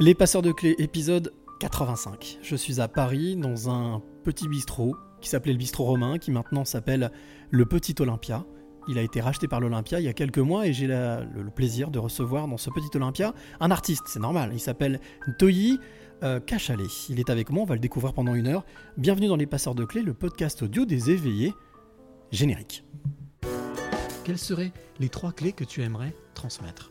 Les passeurs de clés, épisode 85. Je suis à Paris dans un petit bistrot qui s'appelait le bistrot romain, qui maintenant s'appelle le Petit Olympia. Il a été racheté par l'Olympia il y a quelques mois et j'ai le, plaisir de recevoir dans ce petit Olympia un artiste, c'est normal. Il s'appelle Ntoyi euh. Il est avec moi, on va le découvrir pendant une heure. Bienvenue dans Les Passeurs de Clés, le podcast audio des éveillés. Générique. Quelles seraient les trois clés que tu aimerais transmettre?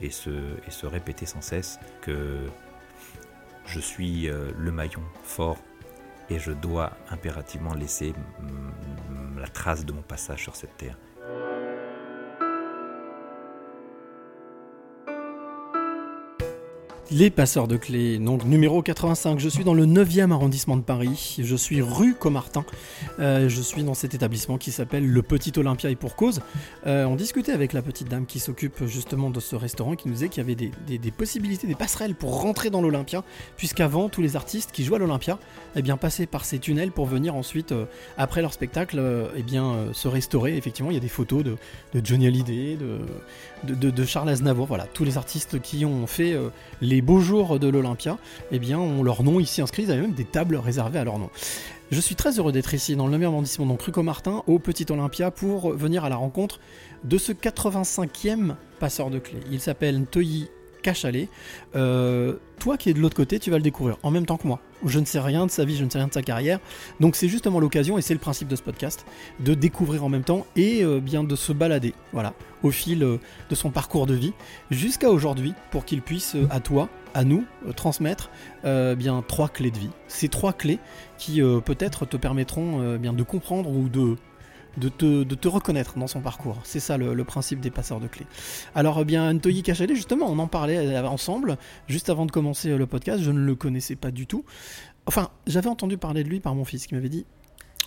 et se, répéter sans cesse que je suis euh, le maillon fort et je dois impérativement laisser la trace de mon passage sur cette terre. Les passeurs de clés, donc numéro 85, je suis dans le 9e arrondissement de Paris, je suis rue Comartin, Euh, je suis dans cet établissement qui s'appelle le Petit Olympia et pour cause. Euh, on discutait avec la petite dame qui s'occupe justement de ce restaurant qui nous disait qu'il y avait des, possibilités, des passerelles pour rentrer dans l'Olympia, puisqu'avant tous les artistes qui jouent à l'Olympia eh passaient par ces tunnels pour venir ensuite, euh, après leur spectacle, eh bien, se restaurer. Effectivement, il y a des photos de, Johnny Hallyday, de, de, Charles Aznavour, voilà, tous les artistes qui ont fait euh, les beaux jours de l'Olympia, eh bien, ont leur nom ici inscrit. Ils avaient même des tables réservées à leur nom. Je suis très heureux d'être ici dans le 9e arrondissement, donc rue Comartin, au Petit Olympia, pour venir à la rencontre de ce 85e passeur de clés. Il s'appelle Ntoyi Kachale. Euh, toi qui es de l'autre côté, tu vas le découvrir en même temps que moi. Je ne sais rien de sa vie, je ne sais rien de sa carrière. Donc c'est justement l'occasion, et c'est le principe de ce podcast, de découvrir en même temps et euh, bien de se balader, voilà, au fil euh, de son parcours de vie jusqu'à aujourd'hui, pour qu'il puisse euh, à toi, à nous, transmettre bien trois clés de vie. Ces trois clés qui peut-être te permettront bien de comprendre ou de de te, reconnaître dans son parcours. C'est ça le, le principe des passeurs de clés. Alors eh bien Ntoyi Kachale, justement, on en parlait euh, ensemble juste avant de commencer euh, le podcast. Je ne le connaissais pas du tout. Enfin, j'avais entendu parler de lui par mon fils qui m'avait dit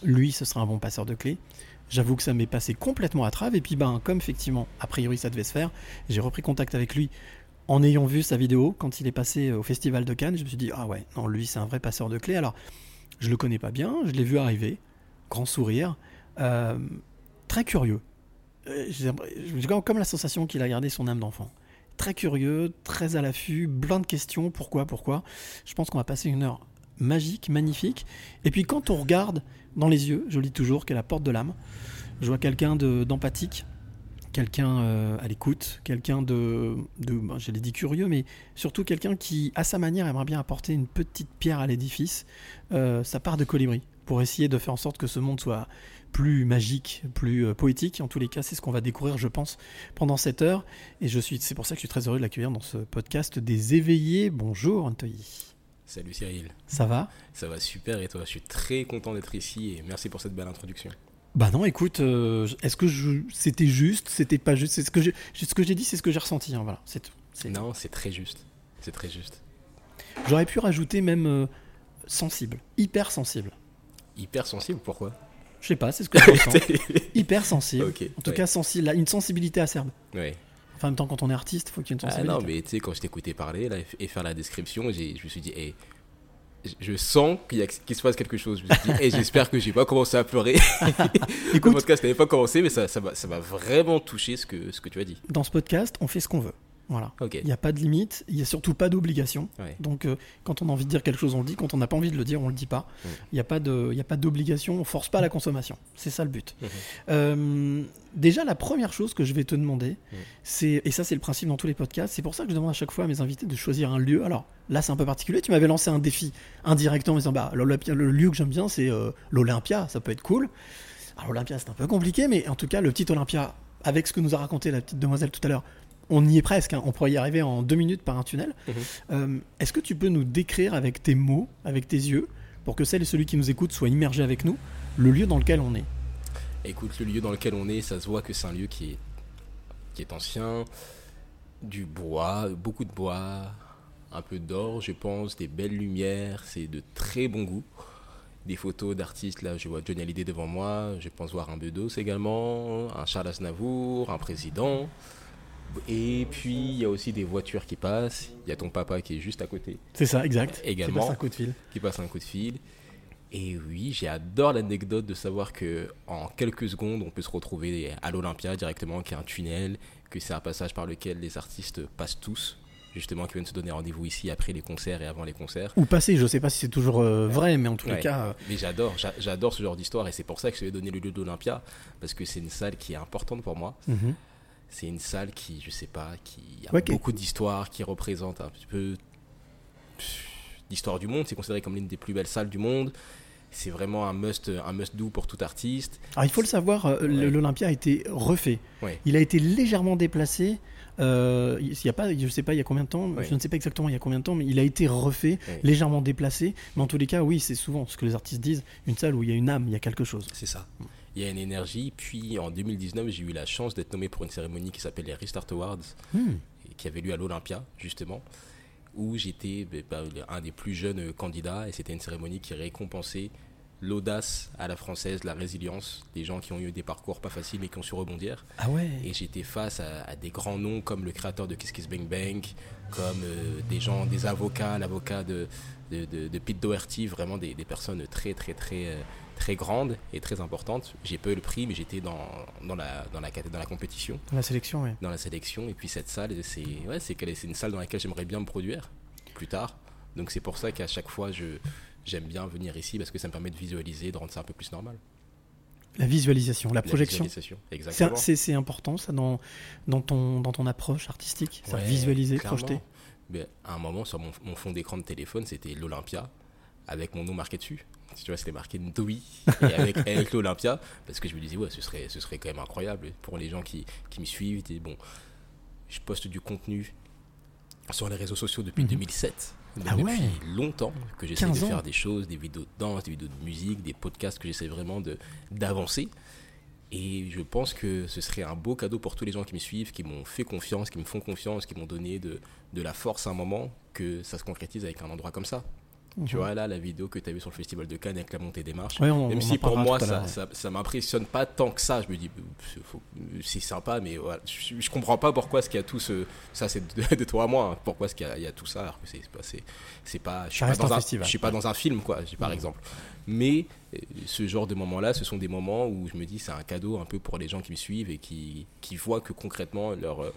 lui, ce sera un bon passeur de clés. J'avoue que ça m'est passé complètement à travers. Et puis, ben, comme effectivement, a priori, ça devait se faire, j'ai repris contact avec lui en ayant vu sa vidéo quand il est passé euh, au Festival de Cannes. Je me suis dit, ah ouais, non, lui, c'est un vrai passeur de clés. Alors, je le connais pas bien, je l'ai vu arriver, grand sourire, euh, très curieux. Euh, J'ai comme la sensation qu'il a gardé son âme d'enfant. Très curieux, très à l'affût, plein de questions. Pourquoi, pourquoi? Je pense qu'on va passer une heure magique, magnifique. Et puis quand on regarde dans les yeux, je le dis toujours, qu'est la porte de l'âme, je vois quelqu'un de- d'empathique, quelqu'un euh, à l'écoute, quelqu'un de, je l'ai dit curieux, mais surtout quelqu'un qui, à sa manière, aimerait bien apporter une petite pierre à l'édifice, sa part de colibri, pour essayer de faire en sorte que ce monde soit plus magique, plus euh, poétique. En tous les cas, c'est ce qu'on va découvrir, je pense, pendant cette heure. Et je suis, c'est pour ça que je suis très heureux de l'accueillir dans ce podcast des éveillés. Bonjour, Antoyi. Salut Cyril, Ça va? Ça va super et toi? Je suis très content d'être ici et merci pour cette belle introduction. Bah non, écoute, euh, est-ce que c'était juste, c'était pas juste, c'est ce que j'ai, ce que j'ai dit, c'est ce que j'ai ressenti, hein, voilà, c'est tout. C'est tout. Non, c'est très juste. C'est très juste. J'aurais pu rajouter même euh, sensible, hyper sensible. Hyper sensible, pourquoi? Je sais pas, c'est ce que je ressens. hyper sensible. En tout ouais. cas, sensible, une sensibilité acerbe. Ouais. Enfin, en même temps, quand on est artiste, il faut qu'il y ait une Ah sensibilité. non, mais tu sais, quand je t'écoutais parler là, et faire la description, je me suis dit, hey, je- je sens qu'il se passe quelque chose. Je me suis dit, hey, j'espère que j'ai pas commencé à pleurer. Le Écoute, podcast n'avait pas commencé, mais ça m'a ça vraiment touché ce que, ce que tu as dit. dans ce podcast, on fait ce qu'on veut. Voilà. Il n'y a pas de limite, il n'y a surtout pas d'obligation. Ouais. Donc, euh, quand on a envie de dire quelque chose, on le dit. Quand on n'a pas envie de le dire, on le dit pas. Il n'y a pas d'obligation, on force pas la consommation. C'est ça le but. Mhm. Euh, déjà, la première chose que je vais te demander, c'est, et ça c'est le principe dans tous les podcasts, c'est pour ça que je demande à chaque fois à mes invités de choisir un lieu. Alors là, c'est un peu particulier. Tu m'avais lancé un défi indirectement en me disant, bah, le lieu que j'aime bien, c'est euh, l'Olympia, ça peut être cool. Alors l'Olympia, c'est un peu compliqué, mais en tout cas, le petit Olympia, avec ce que nous a raconté la petite demoiselle tout à l'heure, on y est presque, hein. on pourrait y arriver en deux minutes par un tunnel. Mhm. Euh, Est-ce que tu peux nous décrire avec tes mots, avec tes yeux, pour que celle et celui qui nous écoute soit immergé avec nous, le lieu dans lequel on est? Écoute, le lieu dans lequel on est, ça se voit que c'est un lieu qui est, qui est ancien, du bois, beaucoup de bois, un peu d'or, je pense, des belles lumières, c'est de très bon goût. Des photos d'artistes, là, je vois Johnny Hallyday devant moi, je pense voir un Bedos également, un Charles Aznavour, un président. Et puis, il y a aussi des voitures qui passent. Il y a ton papa qui est juste à côté, C'est ça, exact. Également. C'est pas un coup de fil. qui passe un coup de fil. Et oui, j'adore l'anecdote de savoir que en quelques secondes, on peut se retrouver à l'Olympia directement, qu'il y a un tunnel, que c'est un passage par lequel les artistes passent tous, justement, qui viennent se donner rendez-vous ici après les concerts et avant les concerts. Ou passé, je sais pas si c'est toujours euh, vrai, mais en tous les Ouais. cas, euh, Mais j'adore, j'a- j'adore ce genre d'histoire et c'est pour ça que je vais donner le lieu d'Olympia, parce que c'est une salle qui est importante pour moi. mhm. C'est une salle qui, je sais pas, qui a beaucoup d'histoires, qui représente un petit peu l'histoire du monde. C'est considéré comme l'une des plus belles salles du monde. C'est vraiment un must, un must do pour tout artiste. Alors il faut le savoir, euh, Ouais. l'Olympia a été refait. Ouais. Il a été légèrement déplacé. Euh, il y a pas, je sais pas il y a combien de temps, Ouais. je ne sais pas exactement il y a combien de temps, mais il a été refait, légèrement déplacé. Mais en tous les cas, oui, c'est souvent ce que les artistes disent, une salle où il y a une âme, il y a quelque chose. C'est ça. Il y a une énergie. Puis en 2019, j'ai eu la chance d'être nommé pour une cérémonie qui s'appelle les Restart Awards, Hmm. qui avait lieu à l'Olympia, justement, où j'étais ben, un des plus jeunes euh, candidats. Et c'était une cérémonie qui récompensait l'audace à la française, la résilience, des gens qui ont eu des parcours pas faciles mais qui ont su rebondir. Ah ouais. Et j'étais face à, à des grands noms comme le créateur de Kiss Kiss Bang Bang, comme euh, des gens, des avocats, l'avocat de, de, de- de Pete Doherty, vraiment des, des personnes très très très euh, très grandes et très importantes. J'ai pas eu le prix, mais j'étais dans, dans, la, dans, la, dans la compétition, La sélection, oui. dans la sélection. Et puis cette salle, c'est ouais, c'est une salle dans laquelle j'aimerais bien me produire plus tard. Donc c'est pour ça qu'à chaque fois, je j'aime bien venir ici parce que ça me permet de visualiser, de rendre ça un peu plus normal. La visualisation, la La projection. C'est exactement. c'est- c'est important ça dans, dans, ton, dans ton approche artistique, ça Ouais, visualiser, clairement. projeter. Mais à un moment, sur mon, mon fond d'écran de téléphone, c'était l'Olympia, avec mon nom marqué dessus. Tu vois, c'était marqué Ndoui, et avec, avec l'Olympia, parce que je me disais, ouais, ce serait, ce serait quand même incroyable pour les gens qui, qui me suivent. Et bon, je poste du contenu sur les réseaux sociaux depuis Mhm. 2007. Donc Ah ouais. depuis longtemps que j'essaie de 15 ans. faire des choses, des vidéos de danse, des vidéos de musique, des podcasts, que j'essaie vraiment de- d'avancer. Et je pense que ce serait un beau cadeau pour tous les gens qui me suivent, qui m'ont fait confiance, qui me font confiance, qui m'ont donné de, de la force à un moment, que ça se concrétise avec un endroit comme ça. Tu Mhm. vois, là, la vidéo que tu as vue sur le Festival de Cannes avec la montée des marches, Ouais, on- même on si pour moi, ça, ça, ça m'impressionne pas tant que ça, je me dis, c'est- sympa, mais voilà, je, je comprends pas pourquoi est-ce qu'il y a tout ce. Ça, c'est de, de toi à moi, hein, pourquoi est-ce qu'il y, a- il y a tout ça, alors que c'est pas. C'est, pas je suis pas dans un festival. je suis pas dans un film, quoi, par exemple. Mais euh, ce genre de moments-là, ce sont des moments où je me dis, c'est un cadeau un peu pour les gens qui me suivent et qui, qui voient que concrètement, leur, euh,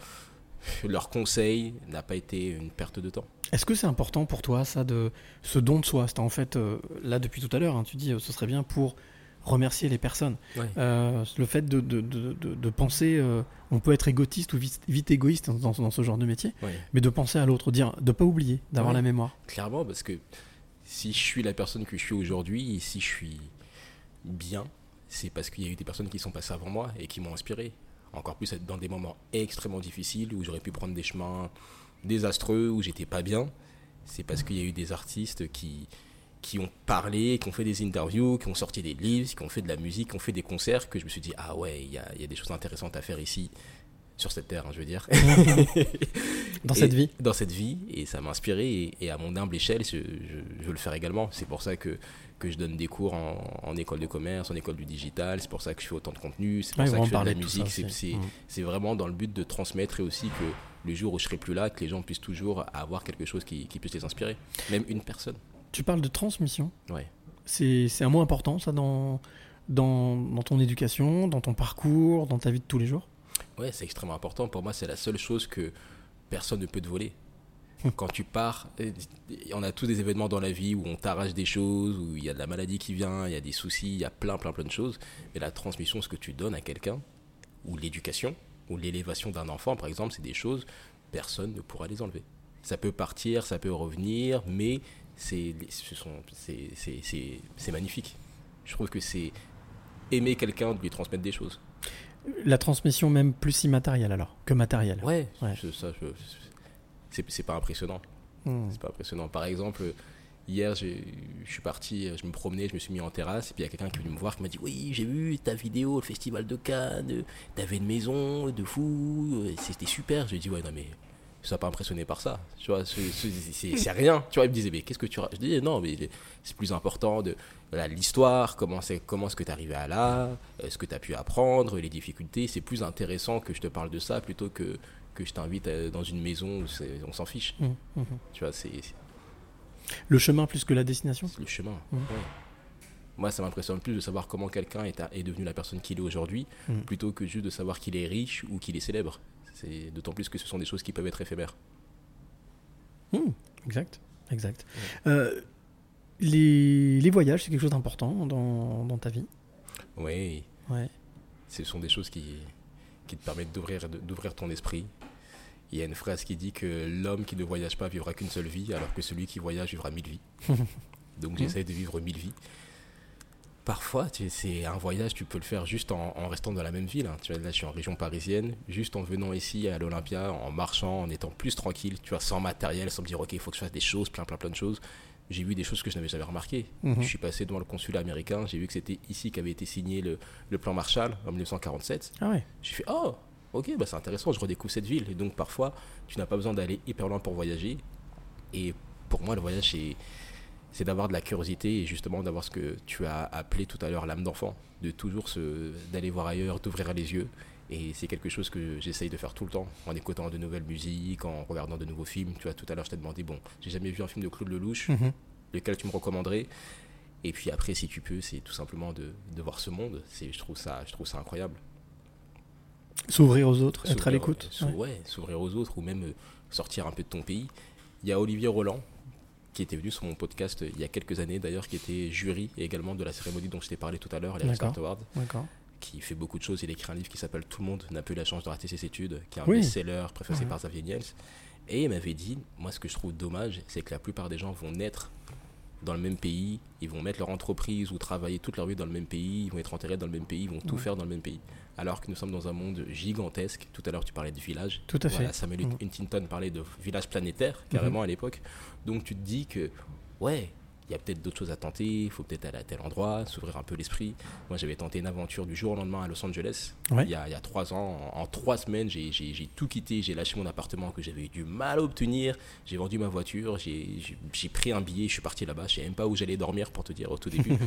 leur conseil n'a pas été une perte de temps. Est-ce que c'est important pour toi, ça, de ce don de soi? En fait, euh, là, depuis tout à l'heure, hein, tu dis, euh, ce serait bien pour remercier les personnes. Ouais. Euh, le fait de, de, de, penser, euh, on peut être égotiste ou vite, vite égoïste dans, dans ce genre de métier, Ouais. mais de penser à l'autre, dire, de pas oublier, d'avoir Ouais. la mémoire. Clairement, parce que si je suis la personne que je suis aujourd'hui, si je suis bien, c'est parce qu'il y a eu des personnes qui sont passées avant moi et qui m'ont inspiré. Encore plus être dans des moments extrêmement difficiles où j'aurais pu prendre des chemins désastreux, où j'étais pas bien. C'est parce qu'il y a eu des artistes qui, qui ont parlé, qui ont fait des interviews, qui ont sorti des livres, qui ont fait de la musique, qui ont fait des concerts, que je me suis dit, ah ouais, il y a, il y a des choses intéressantes à faire ici, sur cette terre, hein, je veux dire. Dans Et- cette vie Dans cette vie, et ça m'a inspiré, et, et à mon humble échelle, je, je- je veux le faire également. C'est pour ça que, que je donne des cours en, en école de commerce, en école du digital, c'est pour ça que je fais autant de contenu, c'est pour Ouais, ça que je fais de la musique, c'est- Mm. c'est vraiment dans le but de transmettre et aussi que le jour où je serai plus là, que les gens puissent toujours avoir quelque chose qui, qui puisse les inspirer, même une personne. Tu parles de transmission. Ouais. C'est c'est un mot important, ça, dans, dans, dans ton éducation, dans ton parcours, dans ta vie de tous les jours? Ouais, c'est extrêmement important. Pour moi, c'est la seule chose que personne ne peut te voler. Quand tu pars, on a tous des événements dans la vie où on t'arrache des choses, où il y a de la maladie qui vient, il y a des soucis, il y a plein, plein, plein de choses. Mais la transmission, ce que tu donnes à quelqu'un, ou l'éducation, ou l'élévation d'un enfant, par exemple, c'est des choses, personne ne pourra les enlever. Ça peut partir, ça peut revenir, mais c'est ce magnifique. Je trouve que c'est aimer quelqu'un de lui transmettre des choses. La transmission même plus immatérielle alors que matérielle. Ouais, Ouais. ça, je- c'est c'est pas impressionnant. Hmm. C'est pas impressionnant. Par exemple, hier, je suis parti, je me promenais, je me suis mis en terrasse, et puis il y a quelqu'un qui est venu me voir qui m'a dit Oui, j'ai vu ta vidéo, le festival de Cannes, t'avais une maison de fou, c'était super. J'ai dit Ouais, non, mais sois pas impressionné par ça. Tu vois, c'est- rien. Tu vois, il me disait, mais qu'est-ce que tu. Je dis, non, mais c'est plus important de l'histoire, comment, c'est- comment est-ce que tu es arrivé à là, euh, ce que tu as pu apprendre, les difficultés. C'est plus intéressant que je te parle de ça plutôt que, que je t'invite dans une maison où on s'en fiche. Mhm, mhm. Tu vois, c'est Le chemin plus que la destination? Le chemin. Ouais. Moi, ça m'impressionne plus de savoir comment quelqu'un est, devenu la personne qu'il est aujourd'hui, plutôt que juste de savoir qu'il est riche ou qu'il est célèbre. C'est d'autant plus que ce sont des choses qui peuvent être éphémères. Exact, exact. Euh, les, les voyages, c'est quelque chose d'important dans, dans ta vie? Oui, Ouais. ce sont des choses qui, qui te permettent d'ouvrir ton esprit. Il y a une phrase qui dit que l'homme qui ne voyage pas vivra qu'une seule vie, alors que celui qui voyage vivra mille vies. Donc j'essaie de vivre mille vies. Parfois, c'est un voyage, tu peux le faire juste en, en restant dans la même ville. hein. Tu vois, là, je suis en région parisienne, juste en venant ici à l'Olympia, en marchant, en étant plus tranquille, tu vois, sans matériel, sans me dire, ok, il faut que je fasse des choses, plein, plein, plein de choses. J'ai vu des choses que je n'avais jamais remarquées. Mhm. Je suis passé devant le consulat américain, j'ai vu que c'était ici qu'avait été signé le, le plan Marshall en 1947. Ah ouais. J'ai fait oh ok bah c'est intéressant je redécouvre cette ville. Et donc parfois tu n'as pas besoin d'aller hyper loin pour voyager. Et pour moi le voyage c'est c'est d'avoir de la curiosité et justement d'avoir ce que tu as appelé tout à l'heure l'âme d'enfant. De toujours se d'aller voir ailleurs d'ouvrir les yeux. Et c'est quelque chose que j'essaye de faire tout le temps en écoutant de nouvelles musiques en regardant de nouveaux films. Tu vois tout à l'heure je t'ai demandé bon j'ai jamais vu un film de Claude Lelouch. Mhm. lequel tu me recommanderais? Et puis après si tu peux c'est tout simplement de, de voir ce monde. C'est je trouve ça je trouve ça incroyable S'ouvrir aux autres, être à l'écoute. s'ou- Ouais. ouais, s'ouvrir aux autres ou même euh, sortir un peu de ton pays. Il y a Olivier Roland qui était venu sur mon podcast euh, il y a quelques années d'ailleurs, qui était jury également de la cérémonie dont je t'ai parlé tout à l'heure, les D'accord. Art Awards, D'accord. qui fait beaucoup de choses. Il écrit un livre qui s'appelle Tout le monde n'a eu la chance de rater ses études, qui est un Oui. best-seller préfacé par Xavier Niels. Et il m'avait dit, moi ce que je trouve dommage, c'est que la plupart des gens vont naître dans le même pays, ils vont mettre leur entreprise ou travailler toute leur vie dans le même pays, ils vont être enterrés dans le même pays, ils vont tout faire dans le même pays. Alors que nous sommes dans un monde gigantesque. Tout à l'heure, tu parlais de village. Tout à Voilà, fait. Samuel Mhm. Huntington parlait de village planétaire, carrément à l'époque. Donc tu te dis que, ouais, il y a peut-être d'autres choses à tenter, il faut peut-être aller à tel endroit, s'ouvrir un peu l'esprit. Moi, j'avais tenté une aventure du jour au lendemain à Los Angeles, Ouais. il, y a, il y a trois ans. En, en trois semaines, j'ai- tout quitté, j'ai lâché mon appartement que j'avais eu du mal à obtenir, j'ai vendu ma voiture, j'ai pris un billet, je suis parti là-bas, je sais même pas où j'allais dormir pour te dire au tout début.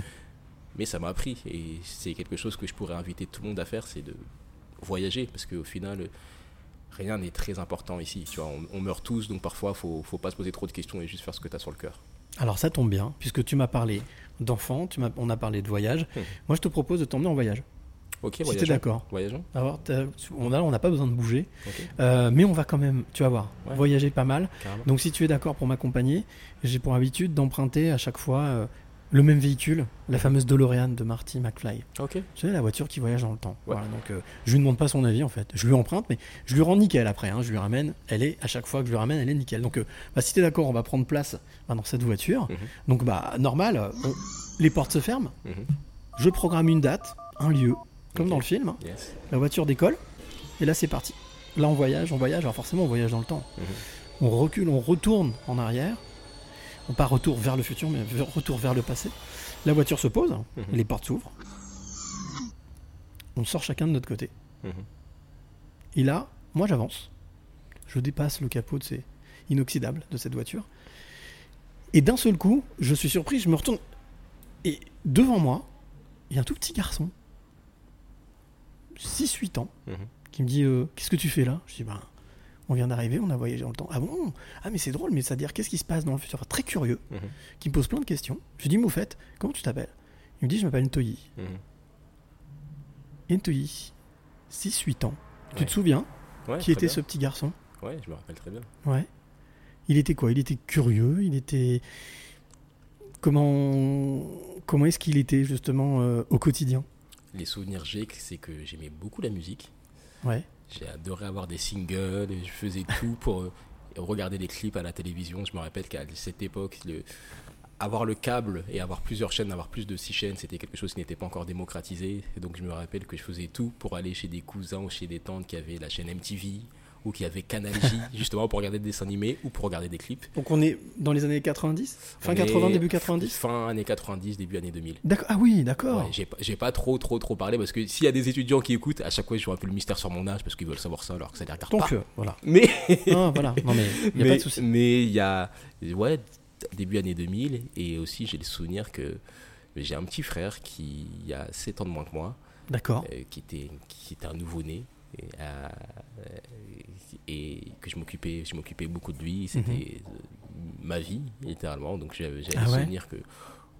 Mais ça m'a appris et c'est quelque chose que je pourrais inviter tout le monde à faire, c'est de voyager parce qu'au final, rien n'est très important ici. Tu vois, on, on meurt tous, donc parfois, faut, faut pas se poser trop de questions et juste faire ce que tu as sur le cœur. Alors ça tombe bien, puisque tu m'as parlé d'enfants, tu m'as- on a parlé de voyage. Hmm. Moi, je te propose de t'emmener en voyage. Ok, Si voyageons. d'accord. Voyageons. Alors, on a- on n'a pas besoin de bouger, Euh, mais on va quand même, tu vas voir, Ouais. voyager pas mal. carrément. Donc, si tu es d'accord pour m'accompagner, j'ai pour habitude d'emprunter à chaque fois euh, le même véhicule, la fameuse DeLorean de Marty McFly. Ok. Sais, la voiture qui voyage dans le temps. Ouais. Voilà, donc, euh, je lui demande pas son avis en fait. Je lui emprunte, mais je lui rends nickel après. hein. Je lui ramène, elle est à chaque fois que je lui ramène, elle est nickel. Donc, euh, bah, si t'es d'accord, on va prendre place bah, dans cette voiture. Mhm. Donc, bah, normal, euh, on- les portes se ferment. Mhm. Je programme une date, un lieu, comme dans le film. hein. Yes. La voiture décolle, et là c'est parti. Là on voyage, on voyage, alors forcément on voyage dans le temps. Mhm. On recule, on retourne en arrière. On pas retour vers le futur, mais retour vers le passé. La voiture se pose, Mhm. les portes s'ouvrent. On sort chacun de notre côté. Mhm. Et là, moi j'avance. Je dépasse le capot de ces inoxydable de cette voiture. Et d'un seul coup, je suis surpris, je me retourne. Et devant moi, il y a un tout petit garçon, 6-8 ans, Mhm. qui me dit euh, Qu'est-ce que tu fais là? Je dis Ben, on vient d'arriver, on a voyagé dans le temps. Ah bon Ah, mais c'est drôle, mais c'est-à-dire qu'est-ce qui se passe dans le futur? Enfin, Très curieux, Mhm. qui me pose plein de questions. Je lui dis Mais au fait, comment tu t'appelles? Il me dit Je m'appelle Ntoyi. Mhm. Et Ntoyi, 6-8 ans. Tu te souviens? Ouais, qui était bien. ce petit garçon? Ouais, je me rappelle très bien. Ouais. Il était quoi? Il était curieux, il était. Comment, comment est-ce qu'il était justement euh, au quotidien? Les souvenirs que j'ai, c'est que j'aimais beaucoup la musique. Ouais. J'ai adoré avoir des singles, je faisais tout pour euh, regarder des clips à la télévision. Je me rappelle qu'à cette époque, avoir le câble et avoir plusieurs chaînes, avoir plus de six chaînes, c'était quelque chose qui n'était pas encore démocratisé. Donc je me rappelle que je faisais tout pour aller chez des cousins ou chez des tantes qui avaient la chaîne MTV ou qui avait Canal J justement pour regarder des dessins animés ou pour regarder des clips. Donc on est dans les années 90 Fin On 80, est début 90 Fin années 90, début années 2000. D'accord. Ah oui, d'accord. Ouais, j'ai pas- trop trop trop parlé parce que s'il y a des étudiants qui écoutent, à chaque fois je joue un peu le mystère sur mon âge parce qu'ils veulent savoir ça alors que ça les regarde Donc pas. euh, voilà. Mais Ah, voilà. Non mais il y a mais, pas de souci. mais il y a ouais début années 2000 et aussi j'ai le souvenir que j'ai un petit frère qui a 7 ans de moins que moi D'accord. euh, qui était qui était un nouveau-né et, euh, et que je m'occupais je m'occupais beaucoup de lui c'était euh, ma vie littéralement donc j'avais Mhm. Ah le ouais souvenir que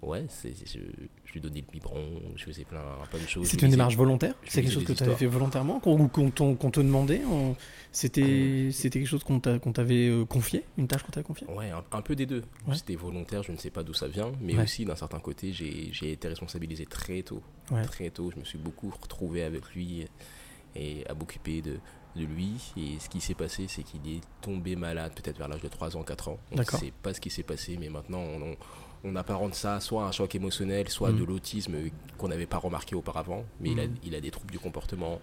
ouais c'est je, je lui donnais le biberon je faisais plein plein de choses lui une démarche volontaire C'est quelque chose que tu avais fait volontairement ou qu'on qu'on te demandait C'était c'était quelque chose qu'on t'a- qu'on t'avait euh, confié Une tâche qu'on t'avait confiée? Ouais, un, un peu des deux. Ouais. C'était volontaire, je ne sais pas d'où ça vient, mais Ouais. aussi d'un certain côté, j'ai été responsabilisé très tôt. Très tôt, je me suis beaucoup retrouvé avec lui et à m'occuper de, de lui. Et ce qui s'est passé, c'est qu'il est tombé malade peut-être vers l'âge de 3 ans, 4 ans. On ne sait pas ce qui s'est passé, mais maintenant on, on, apparente ça soit un choc émotionnel, soit Mhm. de l'autisme qu'on n'avait pas remarqué auparavant. Mais il, a, Mhm. il a des troubles du comportement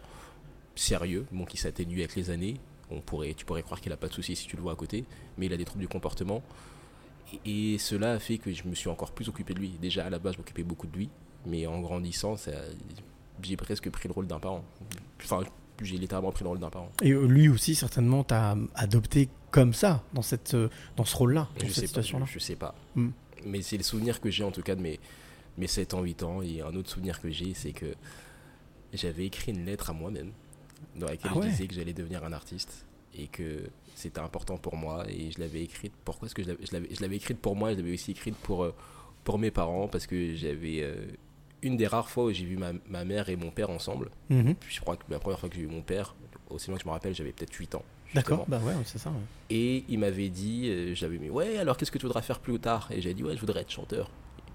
sérieux, bon, qui s'atténuent avec les années. On pourrait, tu pourrais croire qu'il n'a pas de soucis si tu le vois à côté, mais il a des troubles du comportement. Et, et cela a fait que je me suis encore plus occupé de lui. Déjà, à la base, je m'occupais beaucoup de lui, mais en grandissant, ça- j'ai presque pris le rôle d'un parent. Enfin, j'ai littéralement pris le rôle d'un parent. Et euh, lui aussi, certainement, t'a adopté comme ça, dans, cette, euh, dans ce rôle-là, dans Je cette sais pas, situation-là. je, je sais pas. Hmm. Mais c'est le souvenir que j'ai en tout cas de mes, mes 7 ans, 8 ans. Et un autre souvenir que j'ai, c'est que j'avais écrit une lettre à moi-même dans laquelle Ah ouais. je disais que j'allais devenir un artiste et que c'était important pour moi. Et je l'avais écrite. Pourquoi est-ce que je l'avais- écrite pour moi Je l'avais aussi écrite pour, euh, pour mes parents parce que j'avais. euh, une des rares fois où j'ai vu ma, ma mère et mon père ensemble, Mhm. Puis je crois que la première fois que j'ai vu mon père, aussi loin que je me rappelle, j'avais peut-être 8 ans. D'accord, bah ouais, c'est ça. ouais. Et il m'avait dit, euh, j'avais mis, ouais, alors qu'est-ce que tu voudras faire plus tard? Et j'ai dit, ouais, je voudrais être chanteur.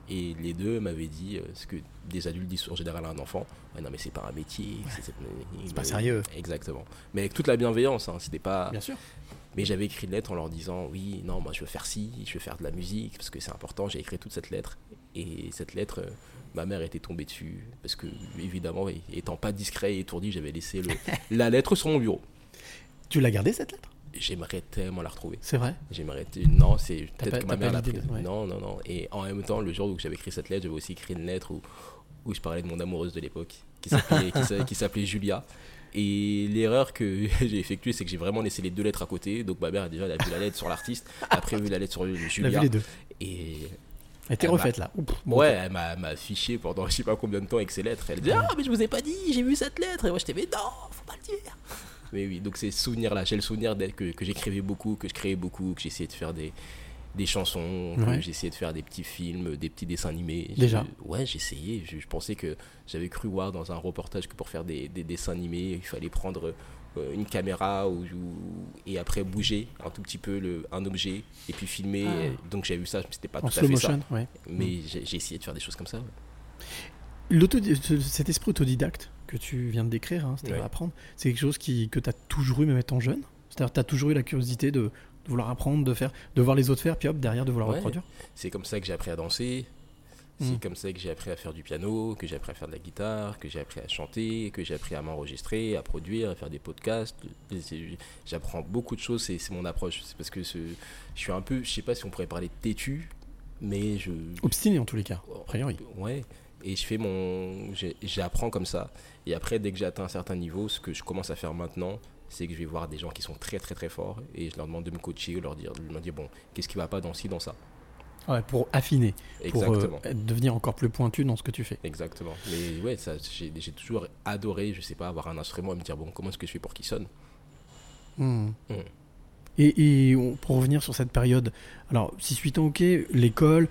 Et les deux m'avaient dit, euh, ce que des adultes disent en général à un enfant, ouais, non mais c'est pas un métier, c'est c'est- C'est pas sérieux. Exactement. Mais avec toute la bienveillance, hein, c'était pas. Bien sûr. Mais j'avais écrit une lettre en leur disant, oui, non, moi je veux faire ci, je veux faire de la musique, parce que c'est important. J'ai écrit toute cette lettre. Et cette lettre, euh, ma mère était tombée dessus, parce que évidemment, étant pas discret et étourdi, j'avais laissé le- la lettre sur mon bureau. Tu l'as gardé cette lettre? J'aimerais tellement la retrouver. C'est vrai? J'aimerais. Non, c'est peut-être que ma mère l'a prise. ouais. Non, non, non. Et en même temps, le jour où j'avais écrit cette lettre, j'avais aussi écrit une lettre où, où je parlais de mon amoureuse de l'époque, qui s'appelait Julia. Et l'erreur que j'ai effectuée, c'est que j'ai vraiment laissé les deux lettres à côté. Donc ma mère, déjà, elle a vu la lettre sur l'artiste, après vu la lettre sur Tu l'as vu Julia. les deux. Et Elle était refaite là. Oups, bon, ouais, elle m'a affiché pendant je sais pas combien de temps avec ses lettres. Elle dit Ah, mais je vous ai pas dit, j'ai vu cette lettre. Et moi, j'étais Mais non, faut pas le dire. Mais oui, donc ces souvenirs-là, j'ai le souvenir que, que j'écrivais beaucoup, que je créais beaucoup, que j'essayais de faire des, des chansons, Ouais. que j'essayais de faire des petits films, des petits dessins animés. Déjà Je- Ouais, j'essayais. Je, je pensais que j'avais cru voir dans un reportage que pour faire des, des dessins animés, il fallait prendre une caméra ou, ou- et après bouger un tout petit peu le, un objet et puis filmer. Ah. Donc j'ai vu ça, c'était pas En tout à slow fait ça. ouais. Mais j'ai j'ai essayé de faire des choses comme ça. ouais. Cet esprit autodidacte que tu viens de décrire, hein, c'est-à-dire Ouais. apprendre, c'est quelque chose qui, que tu as toujours eu, même étant jeune? C'est-à-dire tu as toujours eu la curiosité de, de vouloir apprendre, de faire, de voir les autres faire, puis hop, derrière de vouloir Ouais. reproduire? C'est comme ça que j'ai appris à danser. Mm. C'est comme ça que j'ai appris à faire du piano, que j'ai appris à faire de la guitare, que j'ai appris à chanter, que j'ai appris à m'enregistrer, à produire, à faire des podcasts. J'apprends beaucoup de choses, c'est mon approche. C'est parce que je suis un peu, je sais pas si on pourrait parler têtu, mais je. Obstiné en tous les cas, a priori. Ouais. Et je fais mon. J'apprends comme ça. Et après, dès que j'ai atteint un certain niveau, ce que je commence à faire maintenant, c'est que je vais voir des gens qui sont très très très forts et je leur demande de me coacher, leur dire, de me dire bon, qu'est-ce qui va pas dans ci, dans ça. Ouais, pour affiner, pour euh, devenir encore plus pointu dans ce que tu fais. Exactement. Mais ouais, ça, j'ai toujours adoré, je sais pas, avoir un instrument et me dire, bon, comment est-ce que je fais pour qu'il sonne? Hmm. Mm. Et, et on- pour revenir sur cette période, alors 6-8 ans, ok, l'école,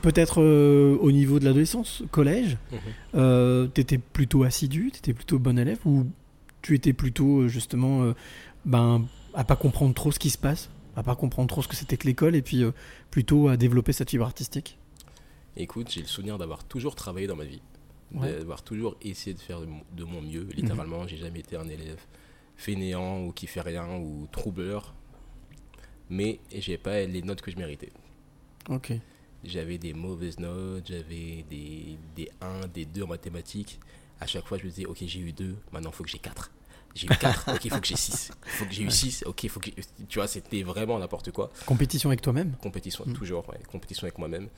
peut-être euh, au niveau de l'adolescence, collège, Mhm. euh, t'étais plutôt assidu, t'étais plutôt bon élève ou tu étais plutôt justement ben, à pas comprendre trop ce qui se passe, à pas comprendre trop ce que c'était que l'école et puis euh, plutôt à développer cette fibre artistique Écoute, j'ai le souvenir d'avoir toujours travaillé dans ma vie, Ouais. Mhm. d'avoir toujours essayé de faire de mon, mieux. Littéralement, j'ai jamais été un élève fainéant ou qui fait rien ou troubleur, mais j'ai pas les notes que je méritais. Ok. J'avais des mauvaises notes, j'avais des, des 1, des 2 en mathématiques. À chaque fois, je me disais, ok, j'ai eu 2, maintenant il faut que j'ai 4. J'ai eu 4, ok, il faut que j'ai 6. Il faut que j'ai eu 6, ok, il faut que Tu vois, c'était vraiment n'importe quoi. Compétition avec toi-même Compétition, Mm. toujours, ouais, compétition avec moi-même.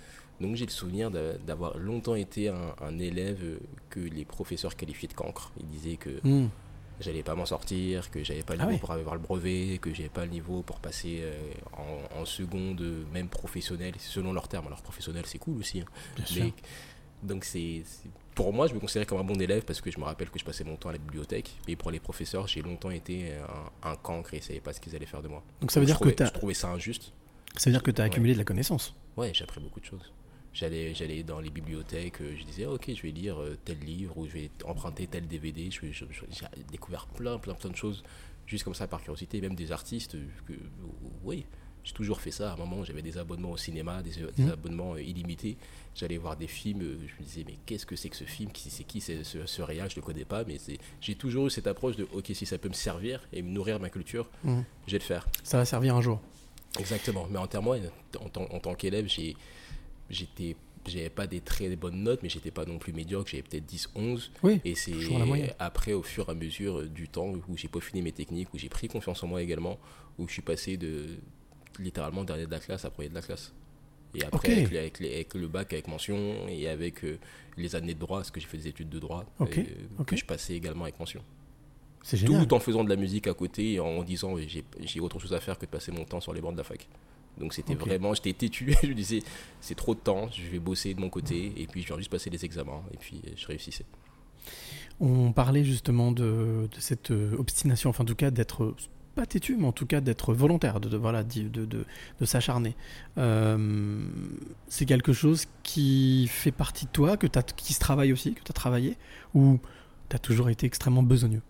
Donc j'ai le souvenir d'a- d'avoir longtemps été un, un élève euh, que les professeurs qualifiaient de cancre. Ils disaient que Hmm. j'allais pas m'en sortir, que j'avais pas le Ah niveau ouais. pour avoir le brevet, que j'avais pas le niveau pour passer euh, en, en seconde, même professionnel, selon leurs termes. Alors professionnel, c'est cool aussi. hein. Bien sûr. Mais, donc c'est- pour moi, je me considérais comme un bon élève parce que je me rappelle que je passais mon temps à la bibliothèque. Mais pour les professeurs, j'ai longtemps été un, un cancre et ils savaient pas ce qu'ils allaient faire de moi. Donc ça veut dire que t'as- je trouvais ça injuste. Ça veut dire que tu as Ouais. accumulé de la connaissance. Ouais, j'ai appris beaucoup de choses. J'allais, j'allais dans les bibliothèques, euh, je disais, ok, je vais lire euh, tel livre ou je vais emprunter tel DVD. Je, je- je- j'ai découvert plein, plein, plein de choses, juste comme ça par curiosité, même des artistes. euh, Que, oui, j'ai toujours fait ça. À un moment, j'avais des abonnements au cinéma, des, des Mhm. abonnements euh, illimités. J'allais voir des films, euh, je me disais, mais qu'est-ce que c'est que ce film? C'est qui? C'est ce, ce réal Je ne le connais pas, mais j'ai toujours eu cette approche de, ok, si ça peut me servir et me nourrir ma culture, Mhm. je vais le faire. Ça va servir un jour. Exactement. Mais en termes, en, tant- en tant qu'élève, j'ai, j'étais, j'avais pas des très bonnes notes, mais j'étais pas non plus médiocre. J'avais peut-être 10, 11. Oui, Et c'est après, au fur et à mesure euh, du temps, où j'ai peaufiné mes techniques, où j'ai pris confiance en moi également, où je suis passé de littéralement dernier de la classe premier de la classe. Et après, avec, les- avec les- avec le bac avec mention et avec euh, les années de droit, parce que j'ai fait des études de droit, euh, que je passais également avec mention. C'est génial. Tout en faisant de la musique à côté et en disant j'ai autre chose à faire que de passer mon temps sur les bancs de la fac. Donc c'était vraiment, j'étais têtu, je me disais c'est trop de temps, je vais bosser de mon côté et puis je viens juste passer les examens et puis euh, je réussissais. On parlait justement de, de cette obstination, enfin en tout cas d'être pas têtu, mais en tout cas d'être volontaire, de, de- voilà, de, de, de s'acharner. Euh, c'est quelque chose qui fait partie de toi, que t'as- qui se travaille aussi, que tu as travaillé, ou tu as toujours été extrêmement besogneux?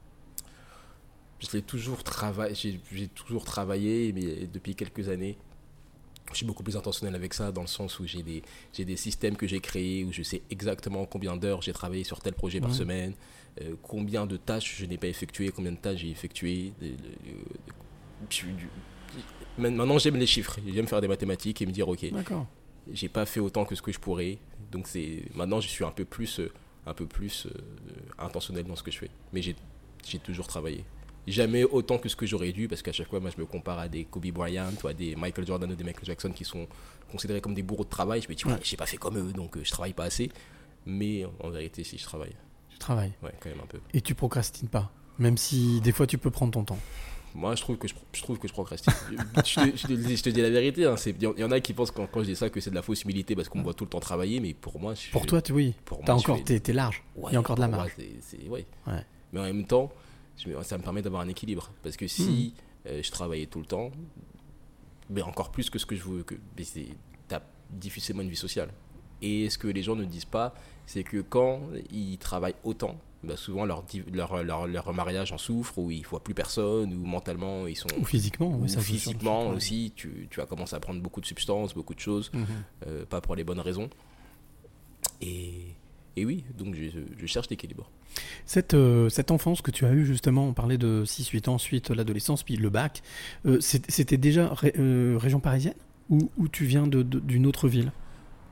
Je l'ai toujours travaillé, j'ai toujours travaillé, mais depuis quelques années, je suis beaucoup plus intentionnel avec ça, dans le sens où j'ai des, j'ai des systèmes que j'ai créés, où je sais exactement combien d'heures j'ai travaillé sur tel projet par semaine, euh, combien de tâches je n'ai pas effectuées, combien de tâches j'ai effectuées. euh, Maintenant, j'aime les chiffres, j'aime faire des mathématiques et me dire, ok, j'ai pas fait autant que ce que je pourrais. Donc maintenant je suis un peu plus euh, un peu plus intentionnel dans ce que je fais. Mais j'ai toujours travaillé. Jamais autant que ce que j'aurais dû parce qu'à chaque fois moi je me compare à des Kobe Bryant ou à des Michael Jordan ou des Michael Jackson qui sont considérés comme des bourreaux de travail. Je me dis ouais, Ouais. j'ai pas fait comme eux donc euh, je travaille pas assez. Mais en vérité si je travaille, Ouais quand même un peu. Et tu procrastines pas, même si des fois tu peux prendre ton temps. Moi, je trouve que je, je trouve que je procrastine. je, te, je te le dis, je te dis la vérité. hein, Il y, en a qui pensent quand, quand je dis ça que c'est de la fausse humilité parce qu'on me voit tout le temps travailler, mais pour moi, je, Pour toi, tu, oui, pour moi, t'as je encore, t'es, t'es large. Ouais, Il y a encore de la marge. c'est- c'est- ouais. Ouais. Mais en même temps, ça me permet d'avoir un équilibre. Parce que si Hmm. euh, je travaillais tout le temps, mais encore plus que ce que je veux, que, c'est- t'as difficilement une vie sociale. Et ce que les gens ne disent pas, c'est que quand ils travaillent autant, bah souvent leur, leur, leur, leur mariage en souffre, ou ils voient plus personne, ou mentalement ils sont. Ou physiquement, oui, ou ça physiquement aussi, tu, tu vas commencer à prendre beaucoup de substances, beaucoup de choses, Mhm. euh, pas pour les bonnes raisons. Et, et oui, donc je, je cherche l'équilibre. Cette, euh, cette enfance que tu as eue, justement, on parlait de 6-8 ans, ensuite l'adolescence, puis le bac, euh, c'était déjà ré- région parisienne ou, ou tu viens de- de- d'une autre ville?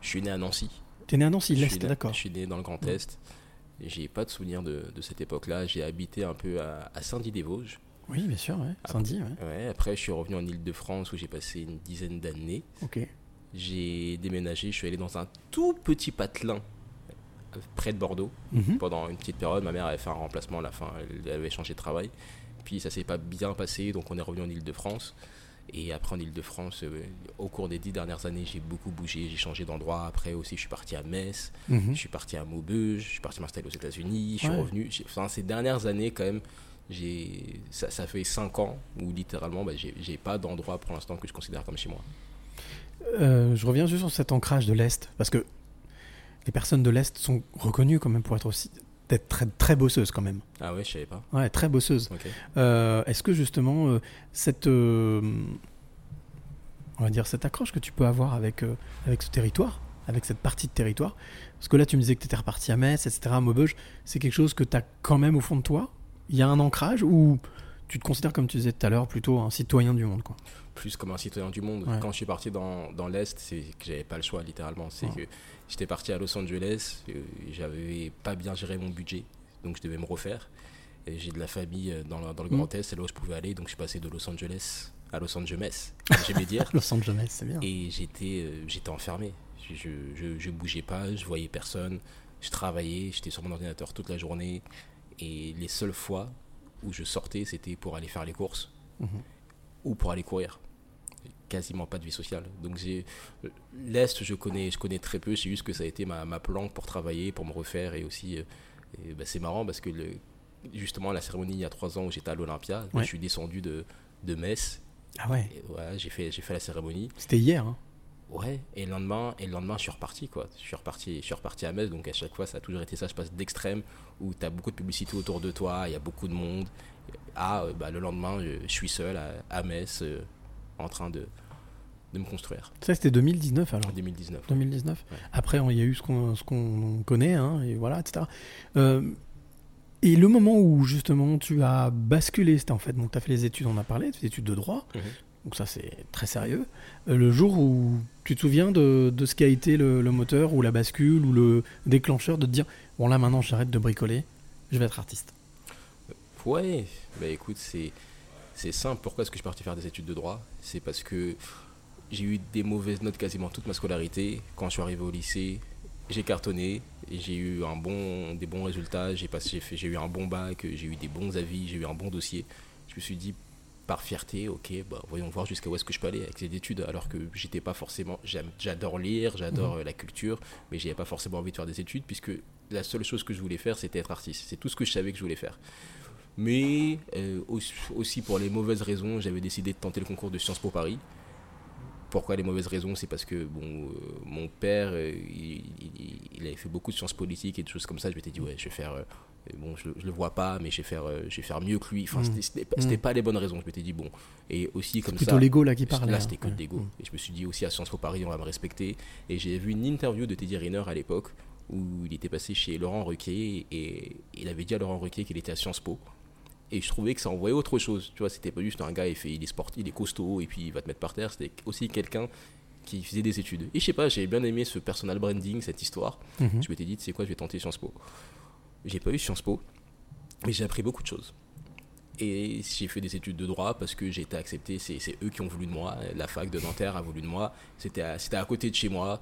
Je suis né à Nancy. Tu es né à Nancy, Je l'Est, suis né- d'accord. Je suis né dans le Grand Est. J'ai pas de souvenir de, de cette époque-là. J'ai habité un peu à, à Saint-Dié-des-Vosges. Oui, bien sûr, ouais. Saint-Denis, ouais. Ouais, après, je suis revenu en Ile-de-France où j'ai passé une dizaine d'années. Ok. J'ai déménagé, je suis allé dans un tout petit patelin euh, près de Bordeaux. Mhm. Pendant une petite période, ma mère avait fait un remplacement à la fin, elle avait changé de travail. Puis ça s'est pas bien passé, donc on est revenu en Ile-de-France. Et après en Ile-de-France, euh, au cours des dix dernières années, j'ai beaucoup bougé, j'ai changé d'endroit. Après aussi, je suis parti à Metz, Mhm. je suis parti à Maubeuge, je suis parti m'installer aux États-Unis, je suis revenu. Enfin, ces dernières années, quand même, ça, ça fait cinq ans où littéralement, bah, j'ai j'ai pas d'endroit pour l'instant que je considère comme chez moi. Euh, je reviens juste sur cet ancrage de l'Est, parce que les personnes de l'Est sont reconnues quand même pour être aussi d'être très, très bosseuses quand même. Ah ouais, je savais pas. Ouais, très bosseuses. Ok. Euh, Est-ce que justement euh, cette, euh, on va dire cette accroche que tu peux avoir avec avec ce territoire, avec cette partie de territoire, parce que là tu me disais que tu étais reparti à Metz, etc., à Maubeuge, c'est quelque chose que tu as quand même au fond de toi? Il y a un ancrage ou tu te considères comme tu disais tout à l'heure plutôt un citoyen du monde, quoi. plus comme un citoyen du monde. Ouais. Quand je suis parti dans, dans l'Est, c'est que j'avais pas le choix, littéralement. C'est Ouais. que j'étais parti à Los Angeles, euh, j'avais pas bien géré mon budget, donc je devais me refaire. Et J'ai de la famille euh, dans, le- dans le Mhm. Grand Est, c'est là où je pouvais aller, donc je suis passé de Los Angeles à Los Angeles, j'aimais dire. Los Angeles, c'est bien. Et j'étais euh, j'étais enfermé. Je, je, je, je bougeais pas, je voyais personne. Je travaillais, j'étais sur mon ordinateur toute la journée. Et les seules fois où je sortais, c'était pour aller faire les courses Mhm. ou pour aller courir. Quasiment pas de vie sociale. Donc j'ai l'Est, je connais, je connais très peu. C'est juste que ça a été ma, ma planque pour travailler, pour me refaire. Et aussi, euh, et bah, c'est marrant parce que le, justement, la cérémonie il y a trois ans où j'étais à l'Olympia, Ouais. je suis descendu de, de Metz. Ah ouais, voilà, j'ai fait, j'ai fait la cérémonie. c'était hier. Hein. Ouais, et le lendemain, et le lendemain, je suis reparti, quoi. Je suis reparti, je suis reparti à Metz, donc à chaque fois, ça a toujours été ça. Je passe d'extrême où tu as beaucoup de publicité autour de toi, il y a beaucoup de monde. À euh, bah, le lendemain, je, suis seul à, à Metz, euh, en train de, de me construire. Ça, c'était 2019 alors. En 2019. 2019. Ouais. Après, il y a eu ce qu'on qu'on connaît, hein, et voilà, etc. Euh, et le moment où justement tu as basculé, c'était en fait, donc tu as fait les études, on a parlé, des études de droit, Mhm. Donc ça c'est très sérieux. Euh, le jour où tu te souviens de, de ce qui a été le, moteur, ou la bascule, ou le déclencheur de te dire, bon là maintenant j'arrête de bricoler, je vais être artiste. Ouais, bah écoute, c'est c'est simple. Pourquoi est-ce que je suis parti faire des études de droit? C'est parce que j'ai eu des mauvaises notes quasiment toute ma scolarité. Quand je suis arrivé au lycée, j'ai cartonné, j'ai eu un bon, des bons résultats, j'ai passé, j'ai fait- j'ai eu un bon bac, j'ai eu des bons avis, j'ai eu un bon dossier. Je me suis dit, par fierté, ok, bah, voyons voir jusqu'à où est-ce que je peux aller avec ces études, alors que j'étais pas forcément, j'adore lire, j'adore euh, la culture, mais j'avais pas forcément envie de faire des études, puisque la seule chose que je voulais faire, c'était être artiste. C'est tout ce que je savais que je voulais faire. Mais euh, aussi, aussi pour les mauvaises raisons, j'avais décidé de tenter le concours de Sciences Po Paris. Pourquoi les mauvaises raisons? C'est parce que bon, euh, mon père, euh, il, il- il avait fait beaucoup de sciences politiques et de choses comme ça. Je m'étais dit, ouais, je vais faire. Bon, je, je le vois pas, mais je vais faire, euh, je vais faire mieux que lui. Enfin, Mm. c'était- c'était pas, c'était Mm. pas les bonnes raisons. Je m'étais dit, bon. Et aussi, comme Plutôt ça. l'ego là qui parlait. Là, hein. c'était que Ouais. de l'ego. Et je me suis dit aussi à Sciences Po Paris, on va me respecter. Et j'ai vu une interview de Teddy Riner à l'époque où il était passé chez Laurent Ruquier et il avait dit à Laurent Ruquier qu'il était à Sciences Po. Et je trouvais que ça envoyait autre chose. Tu vois, c'était pas juste un gars, il, fait, il est sportif, il est costaud et puis il va te mettre par terre. C'était aussi quelqu'un qui faisait des études. Et je sais pas, j'ai bien aimé ce personal branding, cette histoire. Mhm. Je m'étais dit, tu sais quoi, je vais tenter Sciences Po. J'ai pas eu Sciences Po, mais j'ai appris beaucoup de choses. Et j'ai fait des études de droit parce que j'ai été accepté, c'est eux qui ont voulu de moi, la fac de Nanterre a voulu de moi, c'était à, côté de chez moi.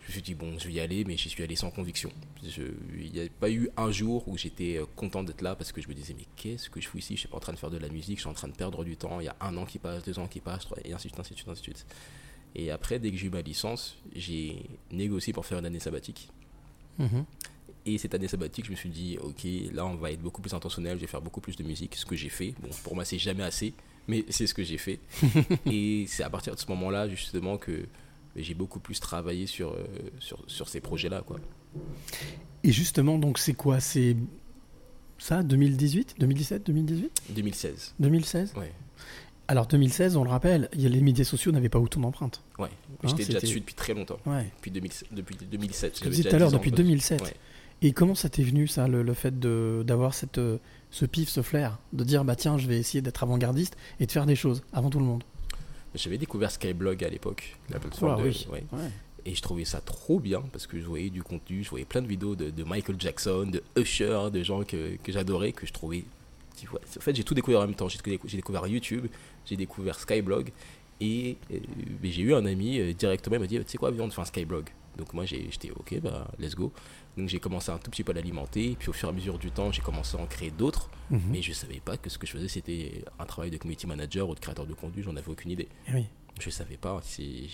Je me suis dit, bon, je vais y aller, mais j'y suis allé sans conviction. Il n'y a pas eu un jour où j'étais euh, content d'être là parce que je me disais, mais qu'est-ce que je fous ici? Je suis pas en train de faire de la musique, je suis en train de perdre du temps. Il y a un an qui passe, deux ans qui passent, et ainsi de suite, ainsi de suite, ainsi de suite. Et après, dès que j'ai eu ma licence, j'ai négocié pour faire une année sabbatique. Mhm. Et cette année sabbatique, je me suis dit, ok, là on va être beaucoup plus intentionnel, je vais faire beaucoup plus de musique, ce que j'ai fait. Bon, pour moi, c'est jamais assez, mais c'est ce que j'ai fait. et c'est à partir de ce moment-là, justement, que j'ai beaucoup plus travaillé sur, euh, sur, sur ces projets-là. quoi. Et justement, donc c'est quoi? C'est ça, 2018 2017 2018 2016. 2016 Ouais, Alors 2016, on le rappelle, les médias sociaux n'avaient pas autant d'empreintes. ouais. Hein, J'étais déjà dessus depuis très longtemps. Ouais. Depuis, 2000 depuis 2007. Ce que J'avais tu disais tout à l'heure, 10 ans, depuis quoi. 2007. Ouais. Et comment ça t'est venu, ça, le, le fait d'avoir cette, euh, ce pif, ce flair De dire, bah tiens, je vais essayer d'être avant-gardiste et de faire des choses avant tout le monde? J'avais découvert Skyblog à l'époque, la plateforme Oh, de- oui. ouais. Ouais. Et je trouvais ça trop bien parce que je voyais du contenu, je voyais plein de vidéos de, de Michael Jackson, de Usher, de gens que, que j'adorais, que je trouvais. En fait, j'ai tout découvert en même temps. J'ai découvert, YouTube, j'ai découvert Skyblog. Et euh, j'ai eu un ami euh, directement, il m'a dit Tu sais quoi, viens, on te fait un Skyblog. Donc moi, j'étais OK, bah, let's go. Donc j'ai commencé un tout petit peu à l'alimenter. Puis au fur et à mesure du temps, j'ai commencé à en créer d'autres. Mhm. Mais je savais pas que ce que je faisais, c'était un travail de community manager ou de créateur de contenu. J'en avais aucune idée. Eh oui. Je savais pas. j'étais-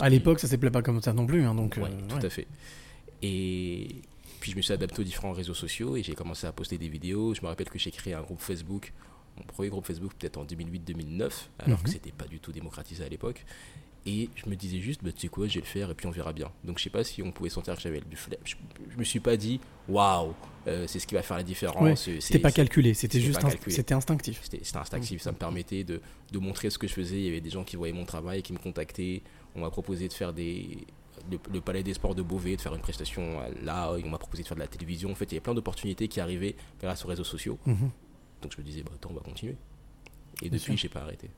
À l'époque, ça s'appelait pas comme ça non plus. hein, donc, Ouais, euh, tout ouais. à fait. Et puis je me suis adapté aux différents réseaux sociaux et j'ai commencé à poster des vidéos. Je me rappelle que j'ai créé un groupe Facebook, mon premier groupe Facebook peut-être en 2008-2009, alors Mhm. que c'était pas du tout démocratisé à l'époque. Et je me disais juste, bah, tu sais quoi, je vais le faire et puis on verra bien. Donc je sais pas si on pouvait sentir que j'avais du flemme. Je, je me suis pas dit, waouh, euh, c'est ce qui va faire la différence. Ouais, C'était pas calculé, c'était juste inst- c'était instinctif. c'était instinctif, ça me permettait de, de montrer ce que je faisais. Il y avait des gens qui voyaient mon travail, qui me contactaient. On m'a proposé de faire des, le, le Palais des Sports de Beauvais, de faire une prestation là. On m'a proposé de faire de la télévision. En fait, il y avait plein d'opportunités qui arrivaient grâce aux réseaux sociaux. Mhm. Donc je me disais, bah, attends, on va continuer. Et Bien depuis, sûr. j'ai pas arrêté.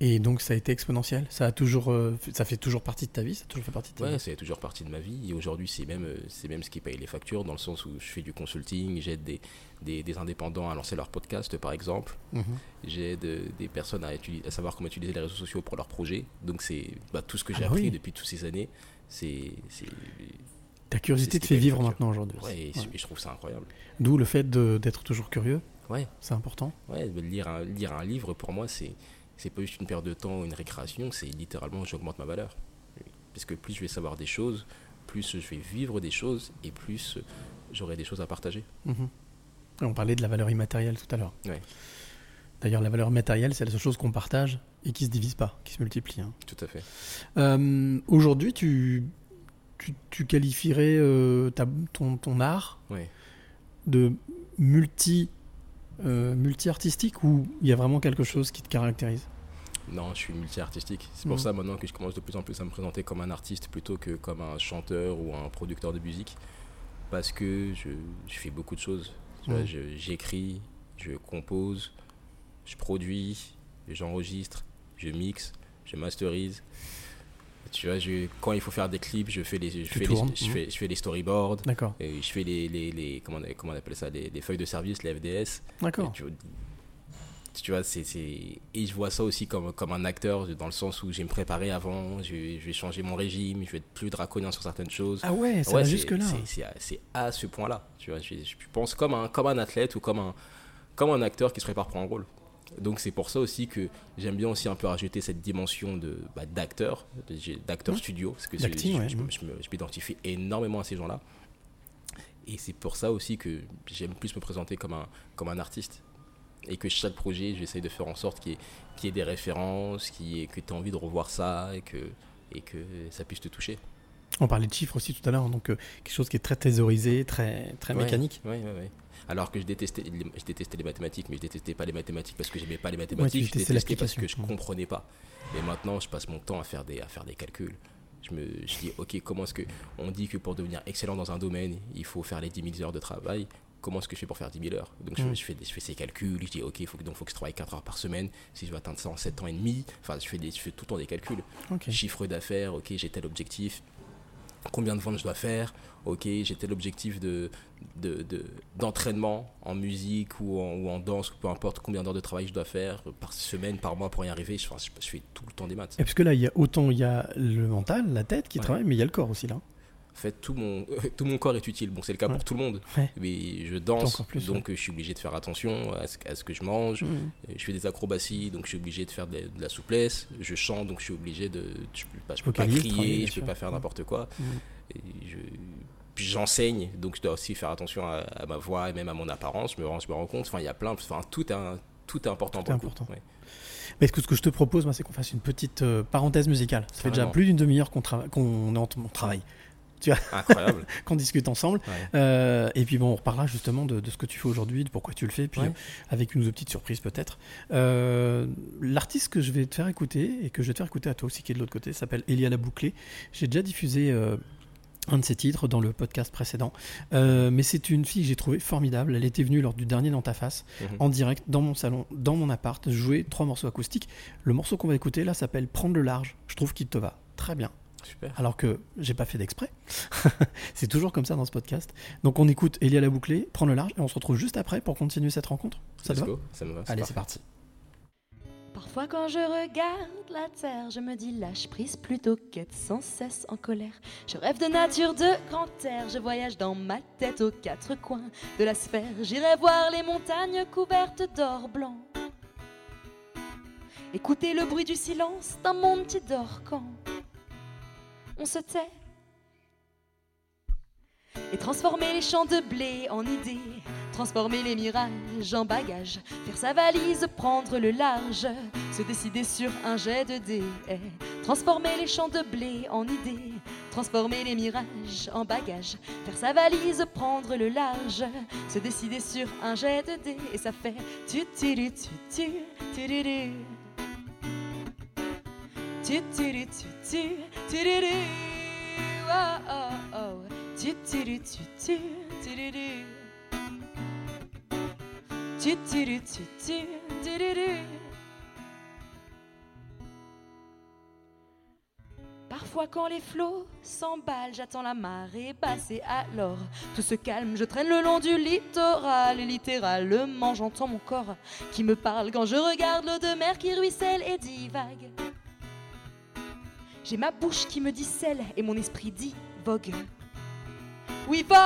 Et donc ça a été exponentiel. Ça a toujours, euh, fait- ça fait toujours partie de ta vie. Ça a toujours fait partie de ta Ouais, vie. c'est toujours partie de ma vie. Et aujourd'hui, c'est même, euh, c'est même ce qui paye les factures, dans le sens où je fais du consulting, j'aide des, des, des indépendants à lancer leur podcast, par exemple. Mhm. J'aide euh, des personnes à, à savoir comment utiliser les réseaux sociaux pour leurs projets. Donc, c'est bah, tout ce que Ah j'ai bah appris oui. depuis toutes ces années. C'est. Ta curiosité te fait vivre maintenant aujourd'hui. Ouais, et, Ouais. et je trouve ça incroyable. D'où le fait d'être toujours curieux. Ouais. C'est important. Ouais, lire un, lire un livre, pour moi, c'est c'est pas juste une perte de temps ou une récréation, c'est littéralement j'augmente ma valeur. Parce que plus je vais savoir des choses, plus je vais vivre des choses et plus j'aurai des choses à partager. Mhm. On parlait de la valeur immatérielle tout à l'heure. Ouais. D'ailleurs, la valeur matérielle, c'est la seule chose qu'on partage et qui se divise pas, qui se multiplie. hein. Tout à fait. Euh, Aujourd'hui, tu, tu, tu qualifierais euh, ta- ton, ton art Ouais. de multi, euh, multi-artistique ou il y a vraiment quelque chose qui te caractérise? Non, je suis multi-artistique. C'est pour Mhm. ça maintenant que je commence de plus en plus à me présenter comme un artiste plutôt que comme un chanteur ou un producteur de musique. Parce que je, je fais beaucoup de choses. Je- J'écris, je compose, je produis, j'enregistre, je mixe, je masterise. Tu vois, je, quand il faut faire des clips, je fais les, je fais les, je fais, je fais les storyboards. D'accord. Et je fais les, les, les- comment, on, comment on appelle ça, les, les feuilles de service, les FDS. D'accord. Et Tu, vois, c'est, Et je vois ça aussi comme, comme un acteur, dans le sens où je vais me préparer avant, je vais, je vais changer mon régime, je vais être plus draconien sur certaines choses. Ah ouais, ça Ouais, jusque-là. c'est- à, ce point-là. Tu vois, je, je pense comme un, comme un athlète ou comme un, comme un acteur qui se prépare pour un rôle. Donc c'est pour ça aussi que j'aime bien aussi un peu rajouter cette dimension de bah, d'acteur, j'ai- d'acteur Mmh. studio, parce que je, ouais, je- je me- je m'identifie énormément à ces gens-là. Et c'est pour ça aussi que j'aime plus me présenter comme un, comme un artiste. Et que chaque projet, j'essaye de faire en sorte qu'il y ait, qu'il y ait des références, y ait- que tu as envie de revoir ça et que, et que ça puisse te toucher. On parlait de chiffres aussi tout à l'heure, donc euh, quelque chose qui est très thésaurisé, très, très Ouais, mécanique. Ouais, ouais, ouais. Alors que je détestais, les- je détestais les mathématiques, mais je détestais pas les mathématiques parce que j'aimais pas les mathématiques, je détestais parce que je comprenais pas. Et maintenant, je passe mon temps à faire des, à faire des calculs. Je me je dis, ok, comment est-ce que on dit que pour devenir excellent dans un domaine, il faut faire les 10 000 heures de travail Comment est-ce que je fais pour faire 10 000 heures Donc je, Mm. je fais, des- je fais ces calculs, je dis, ok, il faut, que- donc faut que je travaille 4 heures par semaine, si je veux atteindre ça en 7 ans et demi, enfin, je fais, des, je fais tout le temps des calculs. Ok. Chiffre d'affaires, ok, j'ai tel objectif, combien de ventes je dois faire, ok, j'ai tel objectif de, de, de- d'entraînement en musique ou en, ou en danse, peu importe combien d'heures de travail je dois faire par semaine, par mois pour y arriver, je, enfin, je, je fais tout le temps des maths. Et parce que là, il y a autant il y a le mental, la tête qui Ouais. travaille, mais il y a le corps aussi là. En fait, tout mon, tout mon corps est utile. Bon, c'est le cas Ouais. pour tout le monde. Ouais. Mais je danse, plus, donc euh, je suis obligé de faire attention à ce, à ce que je mange. Mhm. Euh, Je fais des acrobaties, donc je suis obligé de faire de, de la souplesse. Je chante, donc je suis obligé de. Je, peux- bah, je peux pas crier, je peux pas faire n'importe quoi. Et je, puis j'enseigne, donc je dois aussi faire attention à, à ma voix et même à mon apparence. Je me rends, je me rends compte. Enfin, il y a plein. Enfin, tout est, un- tout est important Tout est important. Mais ce que, ce que je te propose, c'est qu'on fasse une petite euh, parenthèse musicale. Ça fait déjà plus d'une demi-heure qu'on est en on travaille, Incroyable. qu'on discute ensemble. Ouais. Euh, et puis bon, on reparlera justement de, de ce que tu fais aujourd'hui, de pourquoi tu le fais, puis Ouais. euh, avec une ou deux petites surprises peut-être. Euh, L'artiste que je vais te faire écouter et que je vais te faire écouter à toi aussi qui est de l'autre côté s'appelle Elia La Bouclée. J'ai déjà diffusé euh, un de ses titres dans le podcast précédent, Euh, mais c'est une fille que j'ai trouvée formidable. Elle était venue lors du dernier dans ta face Mhm. en direct dans mon salon, dans mon appart, jouer trois morceaux acoustiques. Le morceau qu'on va écouter là s'appelle Prendre le large. Je trouve qu'il te va très bien. Super. Alors que j'ai pas fait d'exprès. c'est toujours comme ça dans ce podcast. Donc on écoute Elia la bouclée, prends le large et on se retrouve juste après pour continuer cette rencontre. Ça te va go. Ça me va. Allez, c'est parti. Parfois quand je regarde la terre, je me dis lâche prise plutôt qu'être sans cesse en colère. Je rêve de nature, de grand air, je voyage dans ma tête aux quatre coins de la sphère. J'irai voir les montagnes couvertes d'or blanc. Écouter le bruit du silence d'un monde qui dort quand on se tait. Et transformer les champs de blé en idées, transformer les mirages en bagages, faire sa valise, prendre le large, se décider sur un jet de dés, transformer les champs de blé en idées, transformer les mirages en bagages, faire sa valise, prendre le large, se décider sur un jet de dés, et ça fait tu Parfois quand les flots s'emballent, j'attends la marée basse et alors tout se calme. Je traîne le long du littoral et littéralement j'entends mon corps qui me parle quand je regarde l'eau de mer qui ruisselle et divague. J'ai ma bouche qui me dit sel et mon esprit dit vogue. Oui, vogue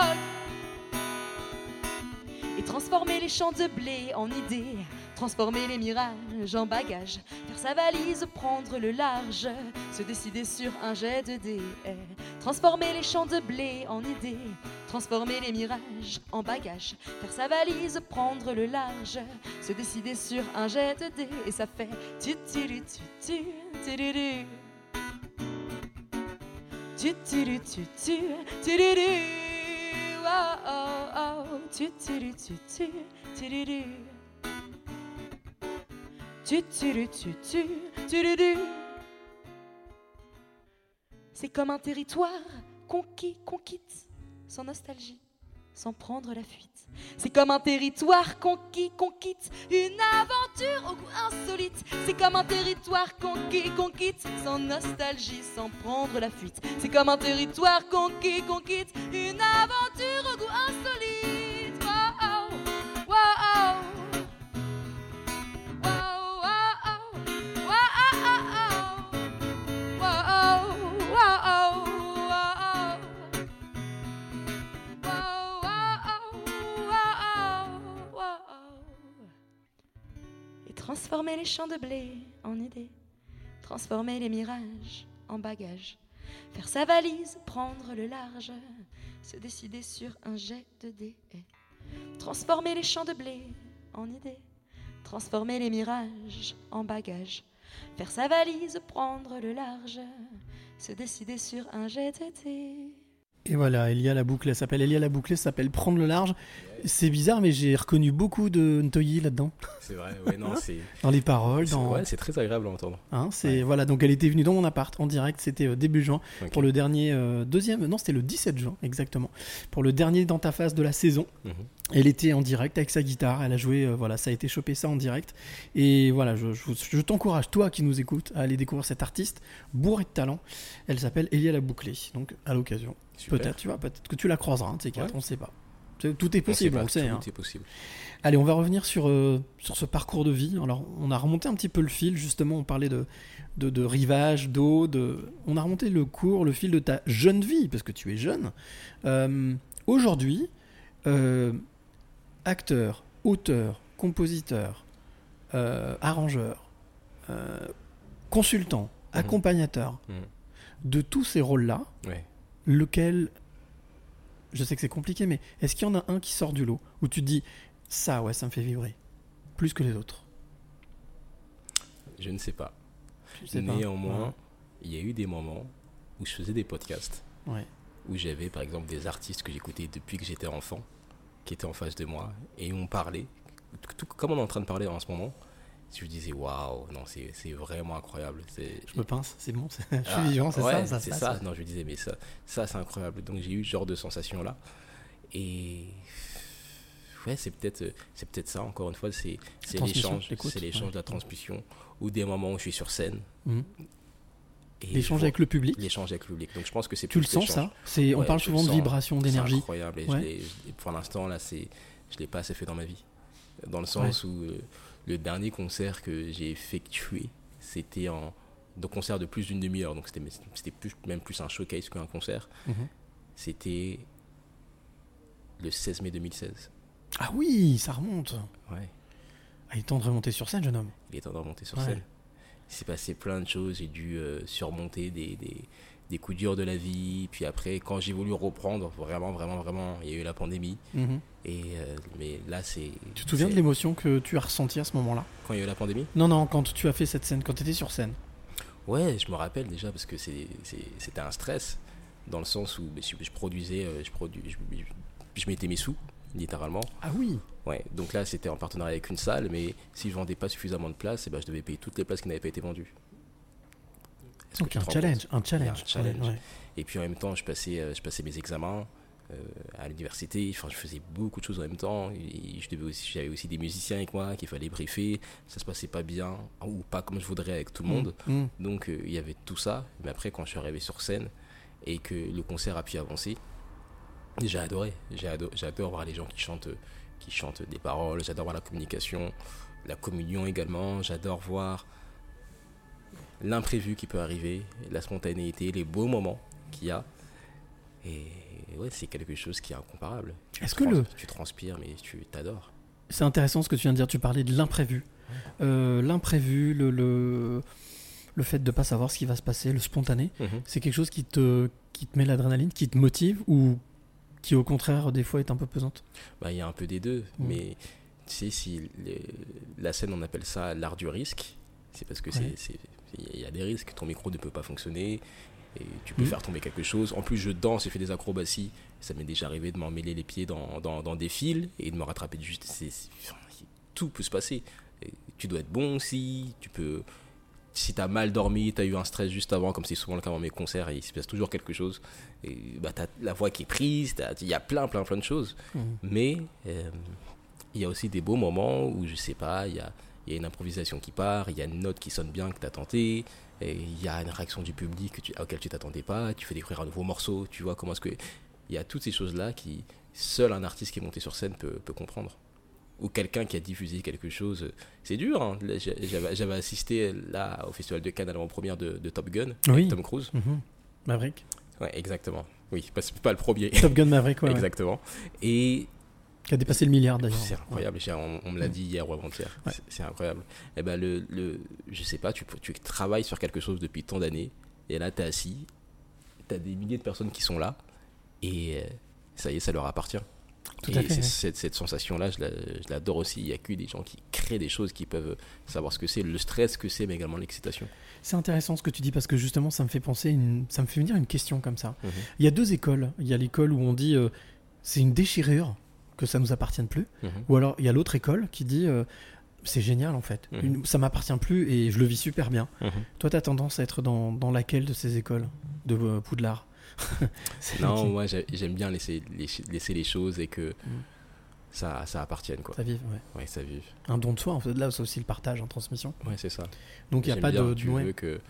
Et transformer les champs de blé en idées, transformer les mirages en bagages, faire sa valise, prendre le large, se décider sur un jet de dés, transformer les champs de blé en idées, transformer les mirages en bagages, faire sa valise, prendre le large, se décider sur un jet de dés, et ça fait tu tu tu tu tu C'est comme un territoire conquis, qu'on sans nostalgie, sans prendre la fuite. C'est comme un territoire conquis, qu'on une aventure au goût C'est comme un territoire conquis, qu'on quitte, sans nostalgie, sans prendre la fuite. C'est comme un territoire conquis, qu'on quitte, une aventure au goût insolite. Transformer les champs de blé en idées, transformer les mirages en bagages, faire sa valise, prendre le large, se décider sur un jet de dés, transformer les champs de blé en idées, transformer les mirages en bagages, faire sa valise, prendre le large, se décider sur un jet de dés. Et voilà, Elia la boucle, elle s'appelle Elia la boucle, ça s'appelle Prendre le large. C'est bizarre, mais j'ai reconnu beaucoup de Ntoyi là-dedans. C'est vrai, ouais, non, c'est. Dans les paroles, c'est- dans. Ouais, c'est très agréable à entendre. Hein, c'est voilà, donc elle était venue dans mon appart en direct, c'était euh, début juin pour le dernier euh, deuxième, non c'était le 17 juin exactement, pour le dernier dans ta face de la saison. Mhm. Elle était en direct avec sa guitare, elle a joué, euh, voilà, ça a été chopé ça en direct. Et voilà, je, je, je t'encourage, toi qui nous écoutes, à aller découvrir cette artiste bourrée de talent. Elle s'appelle Elia la Bouclée, donc à l'occasion. Super. Peut-être, tu vois, peut-être que tu la croiseras, de ces quatre, Ouais. on ne sait pas. Tout est On possible, sait on, sait. tout hein. est possible. Allez, on va revenir sur, euh, sur ce parcours de vie. Alors, on a remonté un petit peu le fil, justement, on parlait de, de, de rivage, d'eau, de... on a remonté le cours, le fil de ta jeune vie, parce que tu es jeune. Euh, Aujourd'hui, euh, acteur, auteur, compositeur, arrangeur, consultant, Mhm. accompagnateur, Mhm. de tous ces rôles-là, Ouais. lequel, je sais que c'est compliqué, mais est-ce qu'il y en a un qui sort du lot où tu te dis ça, ouais, ça me fait vibrer plus que les autres? Je ne sais pas. Sais. Néanmoins, il y a eu des moments où je faisais des podcasts, Ouais. où j'avais par exemple des artistes que j'écoutais depuis que j'étais enfant, qui étaient en face de moi, et on parlait, tout comme on est en train de parler en ce moment. Je me disais, waouh, non, c'est vraiment incroyable. Je me pince, c'est bon, je suis Ah, vivant, c'est ouais, ça, c'est passe. ça. Non, je me disais, mais ça, ça c'est incroyable. Donc j'ai eu ce genre de sensation là. Et ouais, c'est peut-être, c'est peut-être ça. Encore une fois, c'est c'est transmission, l'échange, c'est l'échange de la transmission, ou des moments où je suis sur scène. Mhm. L'échange avec le public, l'échange avec le public. Donc je pense que c'est tu le sens ça? C'est, On Ouais, parle souvent de vibration, d'énergie. C'est incroyable. Et Ouais. pour l'instant, là, je l'ai pas assez fait dans ma vie. Dans le sens où euh, le dernier concert que j'ai effectué, c'était en donc concert de plus d'une demi-heure. Donc c'était, plus, même plus un showcase qu'un concert. Mhm. C'était le 16 mai 2016. Ah oui, ça remonte. Ouais. Ah, il est temps de remonter sur scène, jeune homme. Il est temps de remonter sur Ouais. scène. Il s'est passé plein de choses. J'ai dû euh, surmonter des, des, des coups durs de la vie. Puis après, quand j'ai voulu reprendre, vraiment, vraiment, vraiment, il y a eu la pandémie. Mhm. Et euh, mais là, c'est. Tu te souviens de l'émotion que tu as ressentie à ce moment-là? Quand il y a eu la pandémie? Non, non, quand tu as fait cette scène, quand tu étais sur scène. Ouais, je me rappelle déjà parce que c'était un stress. Dans le sens où je, je produisais, euh, je, produis, je, je- je mettais mes sous, littéralement. Ah oui Ouais, donc là, c'était en partenariat avec une salle, mais si je vendais pas suffisamment de places, eh ben, je devais payer toutes les places qui n'avaient pas été vendues. Donc un challenge, un challenge. un challenge. Ouais, ouais. Et puis en même temps, je passais, euh, je passais mes examens. euh, à l'université. Enfin, je faisais beaucoup de choses en même temps. Et je devais aussi, j'avais aussi des musiciens avec moi qu'il fallait briefer. Ça se passait pas bien ou pas comme je voudrais avec tout le monde. Mm. Donc euh, il y avait tout ça. Mais après, quand je suis arrivé sur scène et que le concert a pu avancer, j'ai adoré. J'adore voir les gens qui chantent, qui chantent des paroles. J'adore voir la communication, la communion également. J'adore voir l'imprévu qui peut arriver, la spontanéité, les beaux moments qu'il y a. Et ouais, c'est quelque chose qui est incomparable. Est-ce que le- Tu transpires, mais tu t'adores. C'est intéressant ce que tu viens de dire. Tu parlais de l'imprévu. Euh, l'imprévu, le, le, le fait de ne pas savoir ce qui va se passer, le spontané, c'est quelque chose qui te, qui te met l'adrénaline, qui te motive ou qui au contraire des fois est un peu pesante? Bah, il y a un peu des deux, Mm. mais tu sais, si les- la scène, on appelle ça l'art du risque, c'est parce que Ouais. c'est il y a des risques. Ton micro ne peut pas fonctionner et tu peux Mm. faire tomber quelque chose. En plus, je danse, je fais des acrobaties. Ça m'est déjà arrivé de m'emmêler les pieds dans, dans, dans des fils et de me rattraper tout peut se passer. Et tu dois être bon aussi. Tu peux. Si t'as mal dormi, t'as eu un stress juste avant, comme c'est souvent le cas dans mes concerts, et il se passe toujours quelque chose. Et bah, t'as la voix qui est prise, il y a plein, plein, plein de choses. Mhm. Mais euh, il y a aussi des beaux moments où, je sais pas, il y a, il y a une improvisation qui part, il y a une note qui sonne bien que tu as tenté, et il y a une réaction du public que tu, auquel tu t'attendais pas, tu fais découvrir un nouveau morceau, tu vois comment est-ce que. Il y a toutes ces choses-là qui, seul un artiste qui est monté sur scène peut, peut comprendre. Ou quelqu'un qui a diffusé quelque chose. C'est dur, hein. J'avais assisté là au Festival de Cannes à l'avant-première de, de Top Gun, Oui. avec Tom Cruise. Mhm. Maverick. Ouais, exactement. Oui, pas, pas le premier. Top Gun Maverick, ouais. Exactement. Et Qui a dépassé le milliard d'ailleurs. c'est incroyable, on, on me l'a dit hier ou avant-hier. Ouais. C'est- incroyable. Et ben le, le, je sais pas, tu, tu travailles sur quelque chose depuis tant d'années, et là tu es assis, tu as des milliers de personnes qui sont là, et euh, ça y est, ça leur appartient. Tout et à fait, ouais. cette, cette sensation-là, je la- je l'adore aussi. Il y a que des gens qui créent des choses, qui peuvent savoir ce que c'est, le stress que c'est, mais également l'excitation. C'est intéressant ce que tu dis parce que justement ça me fait penser, une- ça me fait venir une question comme ça. Mhm. Il y a deux écoles. Il y a l'école où on dit euh, c'est une déchirure que ça nous appartienne plus, Mhm. ou alors il y a l'autre école qui dit euh, c'est génial en fait, Mhm. Une- ça m'appartient plus et je le vis super bien. Mhm. Toi, tu as tendance à être dans, dans laquelle de ces écoles de euh, Poudlard Non, moi j'ai- j'aime bien laisser, laisser, laisser les choses et que Mhm. ça, ça appartienne. Quoi. Ça vive, ouais. Ouais, ça vive. Un don de soi, en fait, là c'est aussi le partage en transmission. Ouais, c'est ça. Donc il n'y a pas bien, de. Tu ouais. veux que.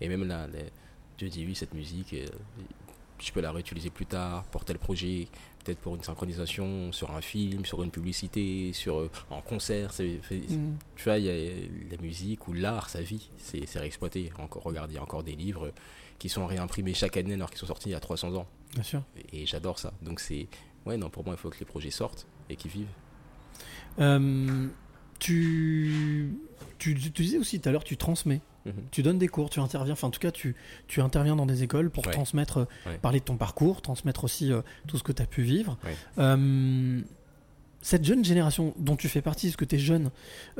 Et même là, les- Dieu dit oui, cette musique, euh, je peux la réutiliser plus tard pour tel projet, peut-être pour une synchronisation sur un film, sur une publicité, sur euh, en concert. Mhm. Tu vois, il y a la musique ou l'art, sa vie, c'est c'est réexploité. Encore, regarde, il y a encore des livres qui sont réimprimés chaque année alors qu'ils sont sortis il y a 300 ans. Bien sûr. Et, et j'adore ça. Donc c'est. Ouais, non, pour moi, il faut que les projets sortent et qu'ils vivent. Euh, tu, tu, tu disais aussi tout à l'heure, tu transmets. Mhm. Tu donnes des cours, tu interviens, enfin en tout cas tu, tu interviens dans des écoles pour Ouais. transmettre, euh, Ouais. parler de ton parcours, transmettre aussi euh, tout ce que tu as pu vivre. Ouais. Euh, cette jeune génération dont tu fais partie, parce que tu es jeune,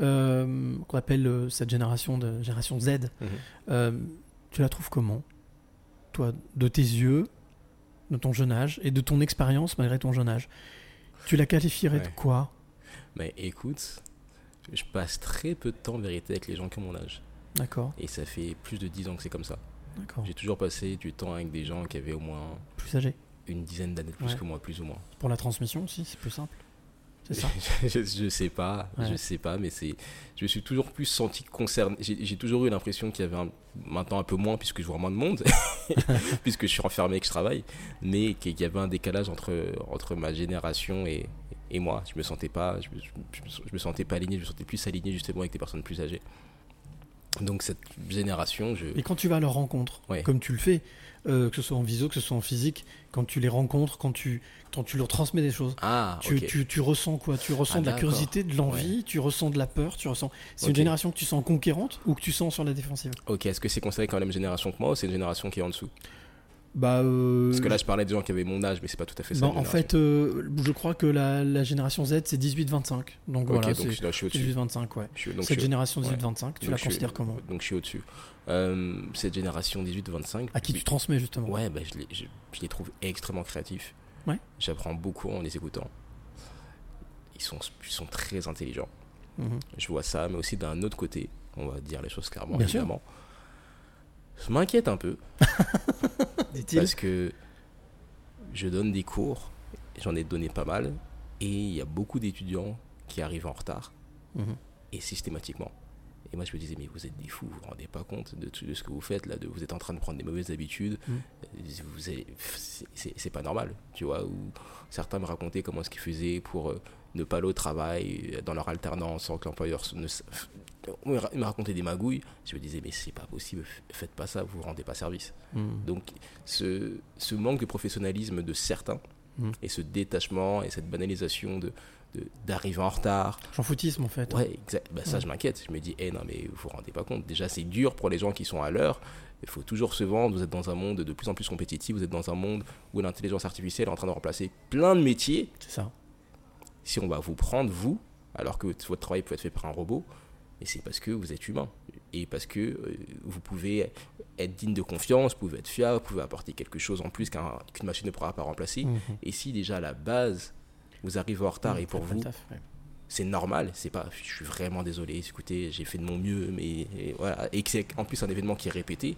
euh, qu'on appelle cette génération de génération Z, Mhm. tu la trouves comment Toi, de tes yeux, de ton jeune âge et de ton expérience malgré ton jeune âge? Tu la qualifierais de quoi? Mais écoute, je passe très peu de temps en vérité avec les gens qui ont mon âge. D'accord, Et ça fait plus de 10 ans que c'est comme ça. d'accord. J'ai toujours passé du temps avec des gens qui avaient au moins Plus âgé. une dizaine d'années de plus Ouais. que moi, plus ou moins. Pour la transmission aussi, c'est plus simple. C'est ça je, je sais pas, Ouais. je sais pas, mais c'est, je me suis toujours plus senti concerné. J'ai toujours eu l'impression qu'il y avait un- maintenant un peu moins puisque je vois moins de monde, puisque je suis enfermé et que je travaille, mais qu'il y avait un décalage entre entre ma génération et, et moi. Je me sentais pas, je me sentais pas aligné, je me sentais plus aligné justement avec des personnes plus âgées. Donc cette génération, je, Et quand tu vas à leur rencontre, Ouais. comme tu le fais, euh, que ce soit en visio, que ce soit en physique, quand tu les rencontres, quand tu, quand tu leur transmets des choses, ah, tu, ok. tu, tu ressens quoi? Tu ressens Ah, de la curiosité, de l'envie, tu ressens de la peur, tu ressens. C'est une génération que tu sens conquérante ou que tu sens sur la défensive? Ok, est-ce que c'est considéré comme la même génération que moi ou c'est une génération qui est en dessous? Bah. euh, Parce que là, je parlais des gens qui avaient mon âge, mais c'est pas tout à fait ça. bah, en fait, euh, je crois que la, la génération Z, c'est 18-25. Donc voilà, donc je, je suis au-dessus. 18-25, ouais. Suis- je Cette génération ouais. 18-25, tu Donc la suis- considères comment Donc je suis au-dessus. Euh, cette génération 18-25. À qui tu transmets justement Ouais, bah, je, les, je, je les trouve extrêmement créatifs. Ouais. J'apprends beaucoup en les écoutant. Ils sont, ils sont très intelligents. Mhm. Je vois ça, mais aussi d'un autre côté, on va dire les choses clairement, Bien sûr. Je m'inquiète un peu Dit-il. parce que je donne des cours j'en ai donné pas mal. Et il y a beaucoup d'étudiants qui arrivent en retard, Mhm. et systématiquement. Et moi, je me disais, mais vous êtes des fous, vous vous rendez pas compte de, tout- de ce que vous faites là, de, vous êtes en train de prendre des mauvaises habitudes. Mhm. Euh, Vous avez- c'est- pas normal, tu vois. Ou certains me racontaient comment est-ce qu'ils faisaient pour euh, ne pas aller au travail euh, dans leur alternance sans que l'employeur ne. Ils me racontaient des magouilles. Je me disais, mais c'est pas possible, faites pas ça, vous vous rendez pas service. Mhm. Donc, ce, ce manque de professionnalisme de certains Mhm. et ce détachement et cette banalisation de d'arriver en retard. J'en foutisme en fait. Ouais, exact. Bah, ça, Ouais. je m'inquiète. Je me dis, eh non, mais vous vous rendez pas compte. Déjà, c'est dur pour les gens qui sont à l'heure. Il faut toujours se vendre. Vous êtes dans un monde de plus en plus compétitif. Vous êtes dans un monde où l'intelligence artificielle est en train de remplacer plein de métiers. C'est ça. Si on va vous prendre, vous, alors que votre travail peut être fait par un robot, et c'est parce que vous êtes humain. Et parce que euh, vous pouvez être digne de confiance, vous pouvez être fiable, vous pouvez apporter quelque chose en plus qu'un- qu'une machine ne pourra pas remplacer. Mhm. Et si déjà à la base, vous arrivez en retard et pour vous, ouais. c'est normal, c'est pas je suis vraiment désolé, écoutez, j'ai fait de mon mieux, mais et voilà, et que c'est en plus un événement qui est répété,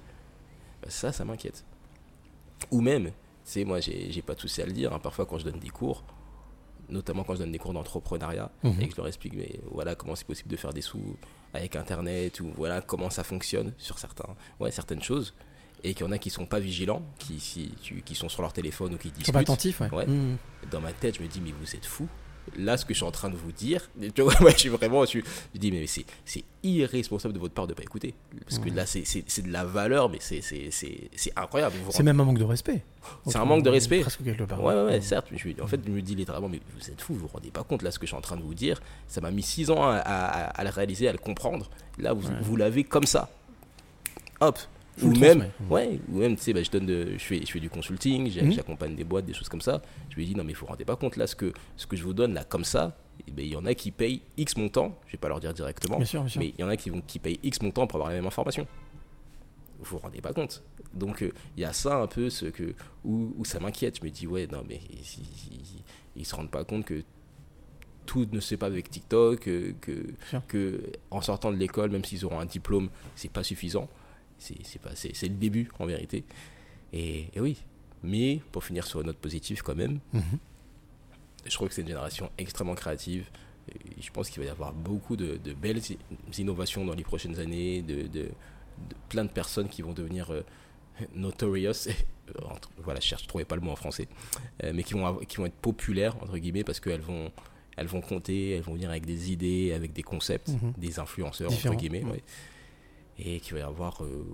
bah, ça, ça m'inquiète. Ou même, tu sais, moi, j'ai j'ai pas de souci à le dire, hein, parfois quand je donne des cours, notamment quand je donne des cours d'entrepreneuriat, Mhm. et que je leur explique, mais voilà, comment c'est possible de faire des sous avec Internet, ou voilà, comment ça fonctionne sur certains, ouais, certaines choses, et qu'il y en a qui sont pas vigilants, qui, si, tu- qui sont sur leur téléphone ou qui discutent. pas attentifs, ouais. Ouais. Mhm. Dans ma tête, je me dis, mais vous êtes fous. Là, ce que je suis en train de vous dire, tu vois, ouais, je suis vraiment, je, suis- je dis, mais c'est, irresponsable de votre part de pas écouter. Parce que là, c'est, de la valeur, mais c'est, incroyable. C'est même un manque de respect. C'est un manque de respect. Presque quelque part. Ouais, ouais, ouais, certes. je- en fait, je me dis littéralement, mais vous êtes fous, vous vous rendez pas compte, là, ce que je suis en train de vous dire. Ça m'a mis six ans à, à- à le réaliser, à le comprendre. Là, vous, Ouais. vous l'avez comme ça. Hop. Ou même, ouais, ou même, tu sais, bah, je donne de, je fais, je fais du consulting, Mhm. j'accompagne des boîtes, des choses comme ça. Je lui dis, non, mais vous vous rendez pas compte, là, ce que, ce que je vous donne, là, comme ça, eh ben, il y en a qui payent X montant, je vais pas leur dire directement, Bien sûr, bien sûr. mais il y en a qui, vont, qui payent X montant pour avoir la même information. Vous vous rendez pas compte. Donc, euh, il y a ça un peu, ce que, où, où ça m'inquiète. Je me dis, ouais, non, mais ils, ils se rendent pas compte que tout ne se pas avec TikTok, euh, que, sûr. que en sortant de l'école, même s'ils auront un diplôme, c'est pas suffisant. C'est le début, en vérité. Et, et oui. Mais, pour finir sur une note positive quand même, Mhm. je trouve que c'est une génération extrêmement créative. Et je pense qu'il va y avoir beaucoup de, de belles innovations dans les prochaines années, de, de- de plein de personnes qui vont devenir euh, notorious. Euh, voilà, je cherche, je trouvais pas le mot en français, Euh, mais qui vont, qui vont être populaires entre guillemets parce qu'elles vont, elles vont compter, elles vont venir avec des idées, avec des concepts, Mhm. des influenceurs entre guillemets, ouais. Et qu'il va y avoir euh,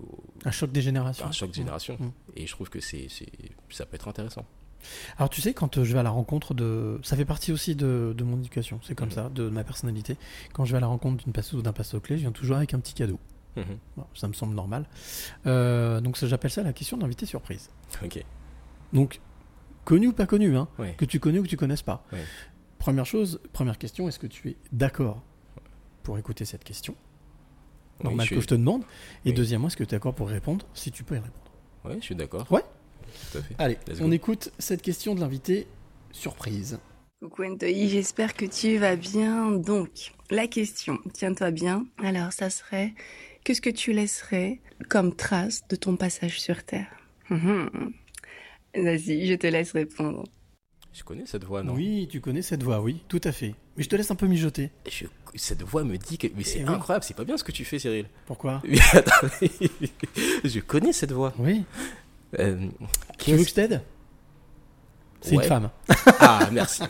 Un choc des générations. un choc de génération. Mhm. Et je trouve que c'est, ça peut être intéressant. Alors tu sais, quand euh, je vais à la rencontre de... Ça fait partie aussi de, de mon éducation, c'est comme Mhm. ça, de ma personnalité. Quand je vais à la rencontre d'une passeuse ou d'un passeau clé, je viens toujours avec un petit cadeau. Bon, ça me semble normal. Euh, donc j'appelle ça la question d'invité surprise. Ok. Donc, connu ou pas connu, hein, Ouais. que tu connais ou que tu connaisses pas. Ouais. Première chose, première question, est-ce que tu es d'accord pour écouter cette question? Normal je que suis- je te demande. Et Oui. deuxièmement, est-ce que tu es d'accord pour y répondre si tu peux y répondre? Ouais, je suis d'accord. Ouais. Tout à fait. Allez, Let's on go. écoute cette question de l'invité surprise. Coucou j'espère que tu vas bien. Donc, la question, tiens-toi bien. Alors, ça serait, qu'est-ce que tu laisserais comme trace de ton passage sur Terre? Vas-y, je te laisse répondre. Je connais cette voix, non? Oui, tu connais cette voix, oui, tout à fait. Mais je te laisse un peu mijoter. Je- cette voix me dit que. Mais c'est oui. incroyable, c'est pas bien ce que tu fais, Cyril. Pourquoi Mais attends, je connais cette voix. Oui. Euh, Tu veux que je t'aide? C'est Ouais. une femme. Ah, merci.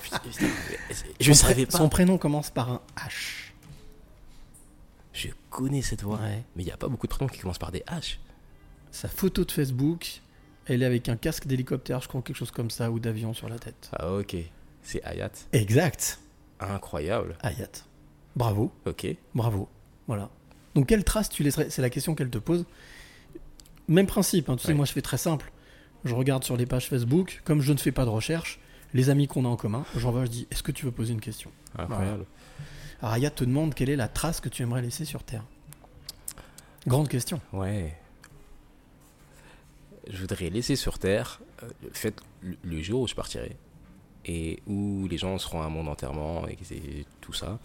Je Son savais pas. Son prénom commence par un H. Je connais cette voix. Ouais. Mais il n'y a pas beaucoup de prénoms qui commencent par des H. Sa photo de Facebook, elle est avec un casque d'hélicoptère, je crois, quelque chose comme ça, ou d'avion sur la tête. Ah, ok. C'est Hayat. Exact. Incroyable. Hayat. Bravo, Ok. bravo. Voilà. Donc, quelle trace tu laisserais? C'est la question qu'elle te pose. Même principe, hein, tu sais, moi je fais très simple. Je regarde sur les pages Facebook, comme je ne fais pas de recherche, les amis qu'on a en commun, j'envoie, je dis est-ce que tu veux poser une question? Incroyable. Alors, Hayat te demande quelle est la trace que tu aimerais laisser sur Terre. Grande question. Ouais. Je voudrais laisser sur Terre, euh, le fait, le, le jour où je partirai, et où les gens seront à mon enterrement, et tout ça,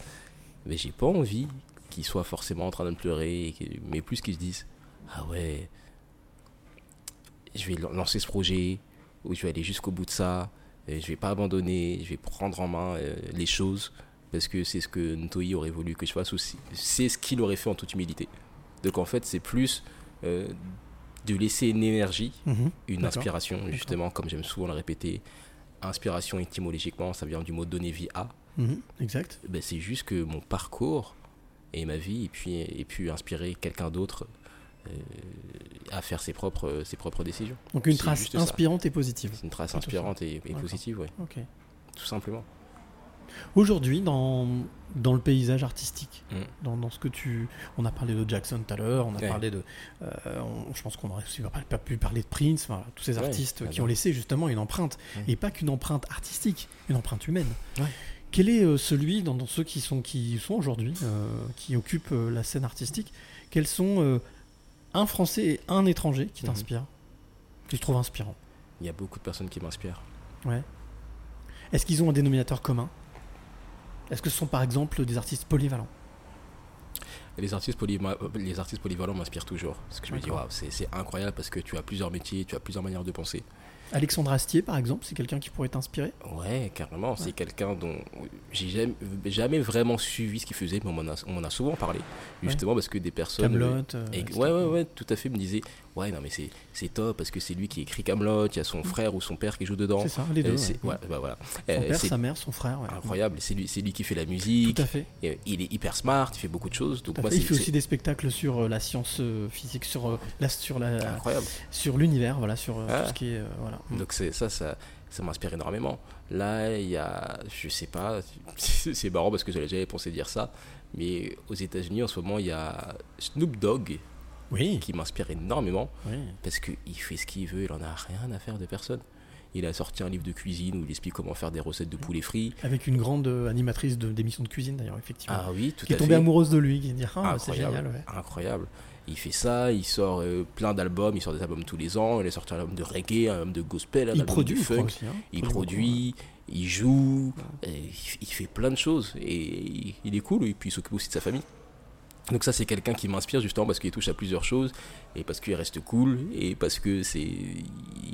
mais j'ai pas envie qu'ils soient forcément en train de me pleurer, mais plus qu'ils se disent Ah ouais, je vais lan- lancer ce projet, ou je vais aller jusqu'au bout de ça, Et je vais pas abandonner, je vais prendre en main euh, les choses parce que c'est ce que Ntoi aurait voulu que je fasse aussi. C'est ce qu'il aurait fait en toute humilité. Donc en fait, c'est plus euh, de laisser une énergie, Mhm. une inspiration, justement, comme j'aime souvent le répéter. Inspiration étymologiquement, ça vient du mot donner vie à. Mhm, Exact. Ben, c'est juste que mon parcours et ma vie, et puis, et puis inspirer quelqu'un d'autre euh, à faire ses propres, ses propres décisions. Donc une trace ça. inspirante et positive. C'est une trace inspirante et, positive, ouais. Ok. Tout simplement. Aujourd'hui, dans, dans le paysage artistique, Mm. dans, dans ce que tu. On a parlé de Jackson tout à l'heure, on a Ouais. parlé de. euh, on- je pense qu'on aurait aussi pas, pu parler de Prince, enfin, tous ces Ouais, artistes qui ont laissé justement une empreinte. Ouais. Et pas qu'une empreinte artistique, une empreinte humaine. Ouais. Quel est euh, celui dans, dans ceux qui sont, qui sont aujourd'hui, euh, qui occupent la scène artistique Quels sont un Français et un étranger qui Mhm. t'inspirent Que tu trouves inspirant Il y a beaucoup de personnes qui m'inspirent. Ouais. Est-ce qu'ils ont un dénominateur commun? Est-ce que ce sont par exemple des artistes polyvalents? Les artistes, euh, les artistes polyvalents m'inspirent toujours. Parce que je me dis, c'est incroyable parce que tu as plusieurs métiers, tu as plusieurs manières de penser. Alexandre Astier, par exemple, c'est quelqu'un qui pourrait t'inspirer? Ouais, carrément. C'est quelqu'un dont j'ai jamais, jamais vraiment suivi ce qu'il faisait, mais on m'en a, souvent parlé. Justement parce que des personnes. Camelot. euh, et- ouais, ouais, ouais, tout à fait, me disaient, ouais, non, mais c'est c'est top parce que c'est lui qui écrit Camelot, il y a son frère ou son père qui joue dedans. C'est ça, les deux. Euh, c'est- ouais. ouais, bah voilà. Son Euh, père, sa mère, son frère. ouais. incroyable. C'est lui, c'est lui qui fait la musique. Tout à fait. Et il est hyper smart, il fait beaucoup de choses. Donc Tout moi, fait. Il fait aussi des spectacles sur euh, la science euh, physique, sur euh, la, sur la, incroyable. sur l'univers, voilà, sur euh, Ah. tout ce qui est, euh, voilà. Donc c'est ça, ça, ça m'inspire énormément. Là, il y a, je sais pas, c'est marrant parce que j'avais jamais pensé dire ça, mais aux États-Unis en ce moment, il y a Snoop Dogg Oui. qui m'inspire énormément oui. parce qu'il fait ce qu'il veut, il en a rien à faire de personne. Il a sorti un livre de cuisine où il explique comment faire des recettes de poulet frit. Avec une grande euh, animatrice de- d'émissions de cuisine d'ailleurs, effectivement. Ah oui, tout qui est tombée fait. amoureuse de lui, qui dit ah c'est génial. ouais. incroyable. Il fait ça, il sort euh, plein d'albums, il sort des albums tous les ans, il a sorti un album de reggae, un album de gospel, un Il album produit, de funk. aussi. hein. Il beaucoup, produit, il joue, et il, f- il fait plein de choses et il, il est cool et puis il s'occupe aussi de sa famille. Donc ça c'est quelqu'un qui m'inspire justement parce qu'il touche à plusieurs choses et parce qu'il reste cool et parce que c'est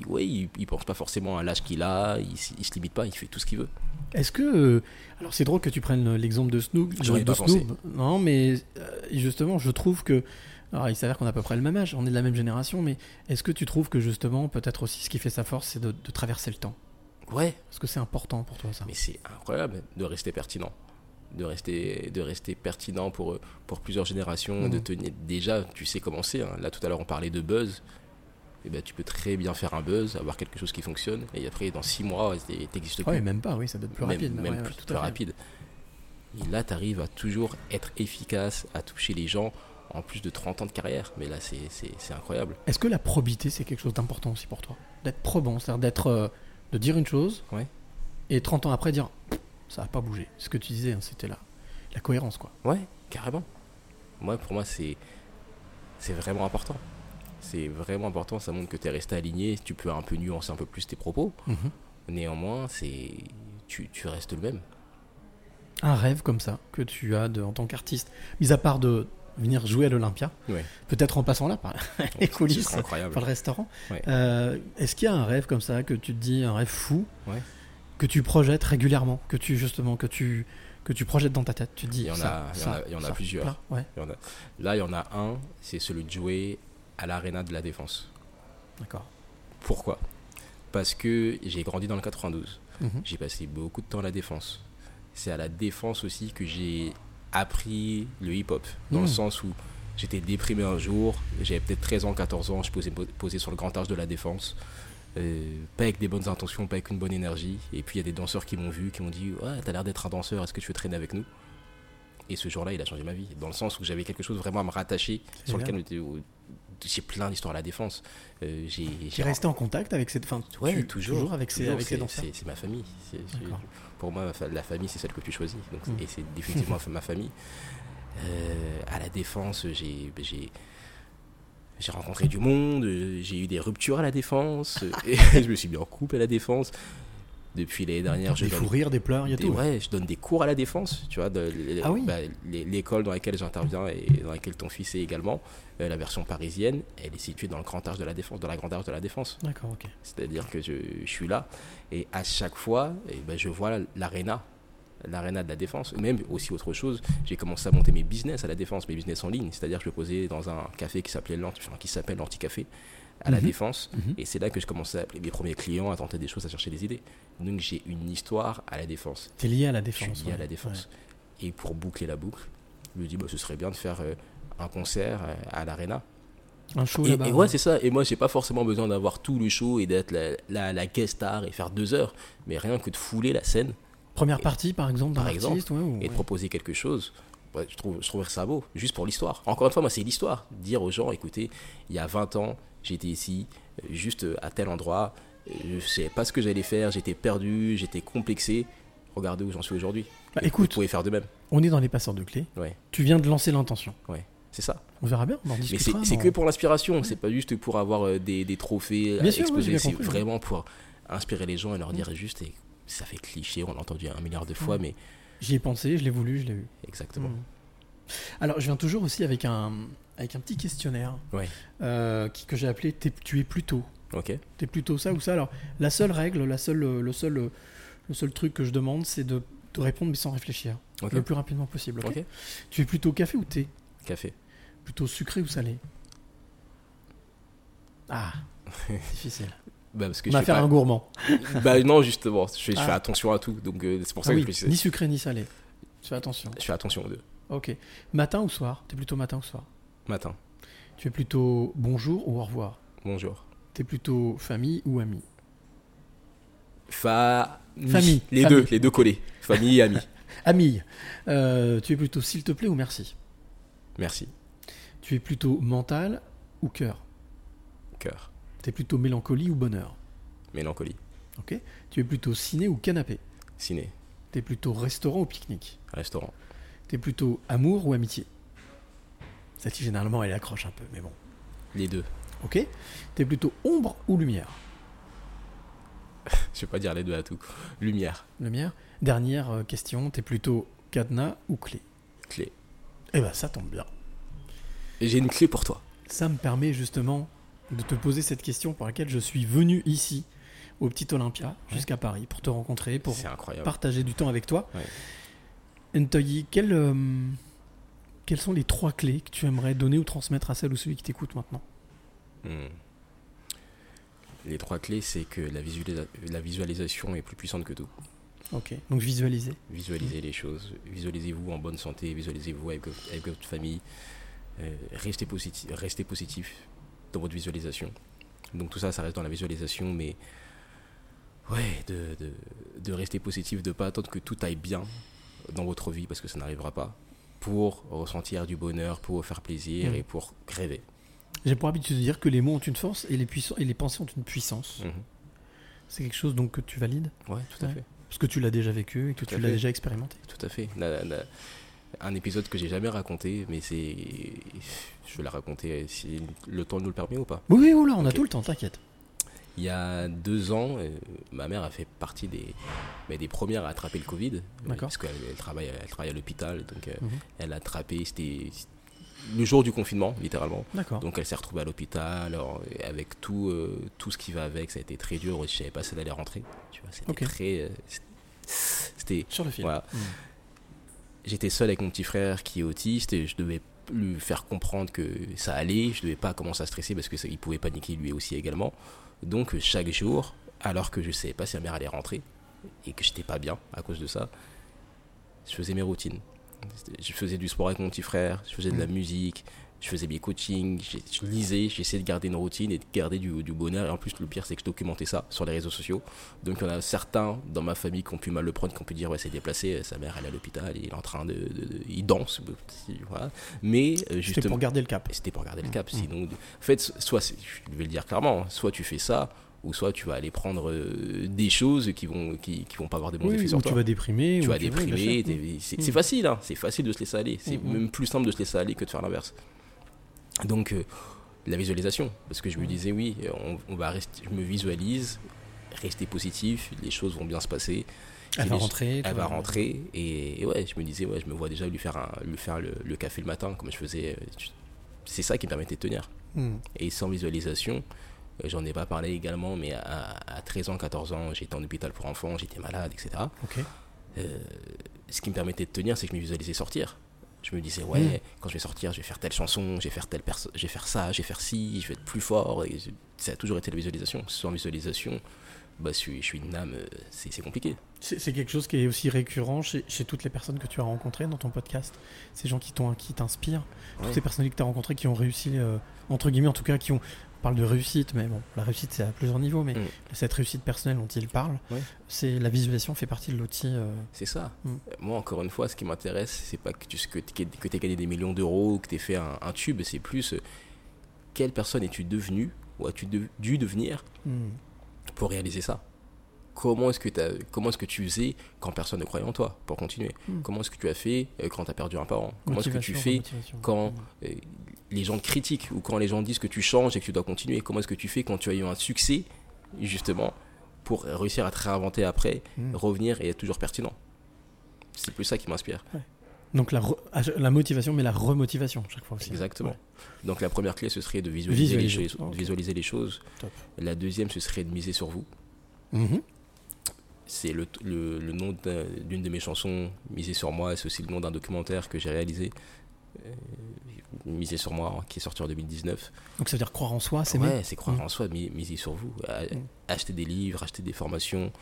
ouais il, il pense pas forcément à l'âge qu'il a, il, il se limite pas, il fait tout ce qu'il veut. Est-ce que. euh, alors, c'est drôle que tu prennes l'exemple de Snoop. De pas Snoop. pensé. Non, mais euh, justement, je trouve que. Alors, il s'avère qu'on a à peu près le même âge, on est de la même génération, mais est-ce que tu trouves que justement, peut-être aussi ce qui fait sa force, c'est de, de traverser le temps? Ouais, Est-ce que c'est important pour toi ça? Mais c'est incroyable de rester pertinent. De rester, de rester pertinent pour, pour plusieurs générations, Mhm. de tenir. Déjà, tu sais comment c'est. hein. Là, tout à l'heure, on parlait de buzz. Et ben, tu peux très bien faire un buzz, avoir quelque chose qui fonctionne, et après, dans six mois, t'es- t'existes plus. Ouais, même pas, oui, ça doit être plus même, rapide. même ouais, plus, tout plus à fait. rapide. Et là, tu arrives à toujours être efficace, à toucher les gens en plus de 30 ans de carrière. Mais là, c'est- c'est c'est incroyable. Est-ce que la probité, c'est quelque chose d'important aussi pour toi? D'être probant, c'est-à-dire d'être, euh, de dire une chose, Ouais. et 30 ans après dire ça n'a pas bougé. Ce que tu disais, hein, c'était la, la cohérence, quoi. Ouais, carrément. Moi, pour moi, c'est c'est vraiment important. C'est vraiment important. Ça montre que tu es resté aligné. Tu peux un peu nuancer un peu plus tes propos. Mhm. Néanmoins, c'est tu, tu restes le même. Un rêve comme ça que tu as de, en tant qu'artiste, mis à part de venir jouer à l'Olympia, Ouais. peut-être en passant là par les coulisses, par le restaurant. Ouais. Euh, Est-ce qu'il y a un rêve comme ça que tu te dis, un rêve fou, Ouais. Que tu projettes régulièrement, que tu justement que tu que tu projettes dans ta tête Tu te dis Il y en ça, a- il y en a- il y en a ça. plusieurs. Là, ouais, Il y en a- Là, il y en a un, c'est celui de jouer à l'Arena de la Défense. d'accord. Pourquoi? Parce que j'ai grandi dans le 92. Mhm. J'ai passé beaucoup de temps à la défense. C'est à la défense aussi que j'ai appris le hip-hop. Dans Mm. le sens où j'étais déprimé un jour, j'avais peut-être 13 ans, 14 ans, je posais posé sur le grand âge de la défense. Euh, pas avec des bonnes intentions, pas avec une bonne énergie. Et puis il y a des danseurs qui m'ont vu, qui m'ont dit Ouais, t'as l'air d'être un danseur, est-ce que tu veux traîner avec nous? Et ce jour-là, il a changé ma vie. Dans le sens où j'avais quelque chose vraiment à me rattacher, sur lequel j'ai plein d'histoires à la défense. Euh, j'ai resté en contact avec cette fin Ouais, tu- toujours, avec ces toujours, avec ces danseurs? c'est- ma famille. Pour moi, la famille, c'est celle que tu choisis. Donc, Mm. Et c'est définitivement ma famille. Euh, à la défense, j'ai j'ai rencontré du monde, euh, j'ai eu des ruptures à la défense, euh, et je me suis mis en couple à la défense. Depuis l'année dernière, je Des donne rires, des pleurs, il y a des- tout. ouais, je donne des cours à la défense, tu vois, de- Ah oui. bah, l'école dans laquelle j'interviens et dans laquelle ton fils est également, euh, la version parisienne, elle est située dans le grand arche de la défense, dans la grande arche de la défense. D'accord, ok. C'est-à-dire que je, je suis là et à chaque fois, eh ben, je vois l'aréna, l'aréna de la défense. Même aussi autre chose, j'ai commencé à monter mes business à la défense, mes business en ligne. C'est-à-dire que je me posais dans un café qui s'appelait enfin, qui s'appelle l'Anticafé à la Mhm. défense. Mhm. Et c'est là que je commençais à appeler mes premiers clients, à tenter des choses, à chercher des idées. Donc j'ai une histoire à la défense. T'es lié à la Je défense. suis lié à la défense. Et pour boucler la boucle, je me dis, bah, ce serait bien de faire euh, un concert euh, à l'Arena. Un show Et, là-bas. et ouais, c'est ça. Et moi, j'ai pas forcément besoin d'avoir tout le show et d'être la, la, la guest star et faire deux heures. Mais rien que de fouler la scène Première partie, par exemple, d'un par exemple, artiste. ouais, ou- et de proposer quelque chose. ouais, je, trouve, je trouverais ça beau, juste pour l'histoire. Encore une fois, moi, c'est l'histoire. Dire aux gens, écoutez, il y a 20 ans, j'étais ici, euh, juste euh, à tel endroit, euh, je savais pas ce que j'allais faire, j'étais perdu, j'étais complexé. Regardez où j'en suis aujourd'hui. Bah, écoute. Vous pouvez faire de même. On est dans les passeurs de clés. Ouais, Tu viens de lancer l'intention. ouais, c'est ça. On verra bien. On en Mais c'est dans- que pour l'inspiration, c'est pas juste pour avoir des, des trophées à Bien sûr, exposer, c'est vraiment pour inspirer les gens et leur dire juste, et ça fait cliché, on l'a entendu un milliard de fois, Mm. mais J'y ai pensé, je l'ai voulu, je l'ai eu. exactement. Mm. Alors, je viens toujours aussi avec un, avec un petit questionnaire Ouais, euh, qui, que j'ai appelé Tu es plutôt. ok. T'es plutôt ça ou ça? Alors, la seule règle, la seule, le, seul, le seul truc que je demande, c'est de, de répondre mais sans réfléchir. Ok. Le plus rapidement possible. ok Ok. Tu es plutôt café ou thé? Café. Plutôt sucré ou salé? Ah, difficile. Bah, parce que On je va faire pas- un gourmand. Bah non, justement, je fais, je Ah. attention à tout, donc euh, c'est pour ça Ah que oui, je, ni sucré ni salé. Fais attention. je fais attention aux deux. Ok. Matin ou soir? T'es plutôt matin ou soir? Matin, Tu es plutôt bonjour ou au revoir? Bonjour. T'es plutôt famille ou ami Fa... Famille, Les famille. deux, les deux collés. Famille et. Ami. Euh, tu es plutôt s'il te plaît ou merci? Merci. Tu es plutôt mental ou cœur? Cœur. T'es plutôt mélancolie ou bonheur Mélancolie. Ok. Tu es plutôt ciné ou canapé Ciné. T'es plutôt restaurant ou pique-nique Restaurant. T'es plutôt amour ou amitié Celle-ci, généralement, elle accroche un peu, mais bon. Les deux. Ok. T'es plutôt ombre ou lumière Je vais pas dire les deux à tout. Lumière. Lumière. Dernière euh, question. T'es plutôt cadenas ou clé Clé. Eh ben, ça tombe bien. Et J'ai une clé pour toi. Ça me permet justement de te poser cette question pour laquelle je suis venu ici, au Petit Olympia, jusqu'à Paris, pour te rencontrer, pour partager du temps avec toi. Ouais. Ntoyi, quelles, euh, quelles sont les trois clés que tu aimerais donner ou transmettre à celle ou celui qui t'écoute maintenant? Hmm. Les trois clés, c'est que la, visualisa- la visualisation est plus puissante que tout. Ok. Donc visualiser. Visualisez les choses, visualisez-vous en bonne santé, visualisez-vous avec, avec votre famille, Euh, restez, positif, restez positif dans votre visualisation. Donc tout ça, ça reste dans la visualisation, mais ouais, de, de, de rester positif, de pas attendre que tout aille bien dans votre vie, parce que ça n'arrivera pas, pour ressentir du bonheur, pour faire plaisir Mhm. et pour rêver. J'ai pour habitude de dire que les mots ont une force et les, puissants, et les pensées ont une puissance. Mhm. C'est quelque chose donc que tu valides? Ouais, tout à Ouais. fait. Parce que tu l'as déjà vécu et que Tout tu l'as déjà expérimenté. Tout à fait. La- la- un épisode que j'ai jamais raconté, mais c'est. Je vais la raconter si le temps nous le permet ou pas. Oui, oui, oula, on a tout le temps, t'inquiète. Il y a deux ans, euh, ma mère a fait partie des, bah, des premières à attraper le Covid. D'accord. Parce qu'elle elle travaille, elle travaille à l'hôpital, donc euh, Mhm. elle a attrapé. C'était le jour du confinement, littéralement. D'accord. Donc elle s'est retrouvée à l'hôpital, avec tout, euh, tout ce qui va avec, ça a été très dur. Je savais pas si elle allait rentrer. Tu vois, c'était très. c'était. Sur le fil. Voilà. Mhm. J'étais seul avec mon petit frère qui est autiste et je devais lui faire comprendre que ça allait. Je devais pas commencer à stresser parce que ça, il pouvait paniquer lui aussi également. Donc chaque jour, alors que je savais pas si ma mère allait rentrer et que j'étais pas bien à cause de ça, je faisais mes routines. Je faisais du sport avec mon petit frère, je faisais de la Mhm. musique, je faisais mes coachings, je lisais, j'essayais de garder une routine et de garder du, du bonheur. Et en plus, le pire, c'est que je documentais ça sur les réseaux sociaux. Donc, il y en a certains dans ma famille qui ont pu mal le prendre, qui ont pu dire Ouais, c'est déplacé, sa mère, elle est à l'hôpital, il est en train de. de- de- il danse. Voilà. Mais, euh, C'était justement. pour garder le cap. C'était pour garder le cap. Mm. Sinon, en fait, soit, je vais le dire clairement, hein, soit tu fais ça, ou soit tu vas aller prendre euh, des choses qui vont, qui, qui vont pas avoir des bons Oui, effets sur toi tu vas déprimer. tu vas déprimer. t'es- C'est facile, hein, c'est facile de se laisser aller. C'est même plus simple de se laisser aller que de faire l'inverse. Donc, euh, la visualisation, parce que je me disais, oui, on, on va rester, je me visualise rester positif, les choses vont bien se passer. Elle va les- rentrer, Elle va rentrer. Et, et ouais, je me disais, ouais, je me vois déjà lui faire, un- lui faire le, le café le matin, comme je faisais. euh, C'est ça qui me permettait de tenir. Hmm. Et sans visualisation, euh, j'en ai pas parlé également, mais à, à 13 ans, 14 ans, j'étais en hôpital pour enfants, j'étais malade, etc. Euh, ce qui me permettait de tenir, c'est que je me visualisais sortir. Je me disais, ouais, Mm. quand je vais sortir, je vais faire telle chanson, je vais faire telle je vais faire ça, je vais faire ci, je vais être plus fort. Et ça a toujours été la visualisation. Sans visualisation, bah, je, suis, je suis une âme, euh, c'est compliqué. C'est quelque chose qui est aussi récurrent chez, chez toutes les personnes que tu as rencontrées dans ton podcast. Ces gens qui t'ont qui t'inspirent, toutes Ouais. ces personnalités que tu as rencontrées qui ont réussi, euh, entre guillemets en tout cas, qui ont. On parle de réussite, mais bon, la réussite c'est à plusieurs niveaux, mais Mm. cette réussite personnelle dont il parle, c'est la visualisation fait partie de l'outil. euh, C'est ça. Mm. Euh, Moi, encore une fois, ce qui m'intéresse, c'est pas que tu que, gagné des millions d'euros, que tu aies fait un, un tube, c'est plus euh, quelle personne es-tu devenu ou as-tu de- dû devenir hmm. pour réaliser ça? Comment est-ce que, comment est-ce que tu faisais quand personne ne croyait en toi pour continuer? Mm. Comment est-ce que tu as fait quand tu as perdu un parent? Comment est-ce que tu fais quand Mm. Les gens te critiquent ou quand les gens disent que tu changes et que tu dois continuer Comment est-ce que tu fais quand tu as eu un succès, justement, pour réussir à te réinventer après, Mm. revenir et être toujours pertinent? C'est plus ça qui m'inspire. Donc la, ah, la motivation, mais la remotivation chaque fois aussi. Exactement. Ouais. Donc la première clé, ce serait de visualiser, Visualiser. Les, choses, Ok. de visualiser les choses. Top. La deuxième, ce serait de miser sur vous. Mhm. C'est le, le- le nom d'un- d'une de mes chansons, Miser sur moi. C'est aussi le nom d'un documentaire que j'ai réalisé, euh, Miser sur moi, qui est sorti en 2019. Donc ça veut dire croire en soi, c'est Ouais, bien. c'est croire Mm. en soi, mi- miser sur vous. A- Mm. Acheter des livres, acheter des formations,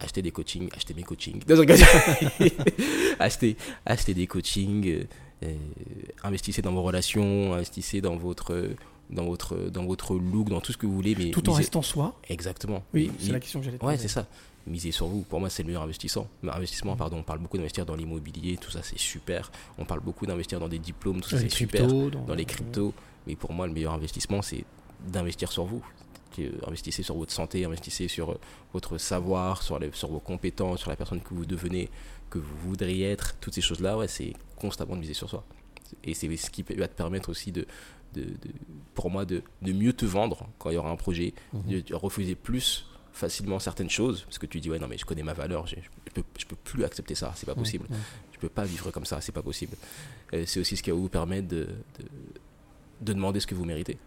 acheter des coachings, acheter mes coachings. Acheter, acheter des coachings, euh, euh, investissez dans vos relations, investissez dans votre, dans votre, dans votre look, dans tout ce que vous voulez. Mais Tout en misez- restant soi. Exactement. Oui, c'est la question que j'allais te Ouais, poser. c'est ça. Miser sur vous, pour moi, c'est le meilleur investissement. Investissement, pardon. On parle beaucoup d'investir dans l'immobilier, tout ça, c'est super. On parle beaucoup d'investir dans des diplômes, tout ça, Dans c'est super. dans- Dans les cryptos. Mais pour moi, le meilleur investissement, c'est d'investir sur vous. Investissez sur votre santé, investissez sur euh, votre savoir, sur, les- sur vos compétences, sur la personne que vous devenez, que vous voudriez être. Toutes ces choses-là, ouais, c'est constamment de miser sur soi. Et c'est ce qui va te permettre aussi de, de, de- pour moi, de, de mieux te vendre quand il y aura un projet, Mhm. de, refuser plus facilement certaines choses, parce que tu dis, ouais, non, mais je connais ma valeur, je, je peux, je peux plus accepter ça, c'est pas possible. ouais. Je peux pas vivre comme ça, c'est pas possible. C'est aussi ce qui va vous permettre de, de, de demander ce que vous méritez.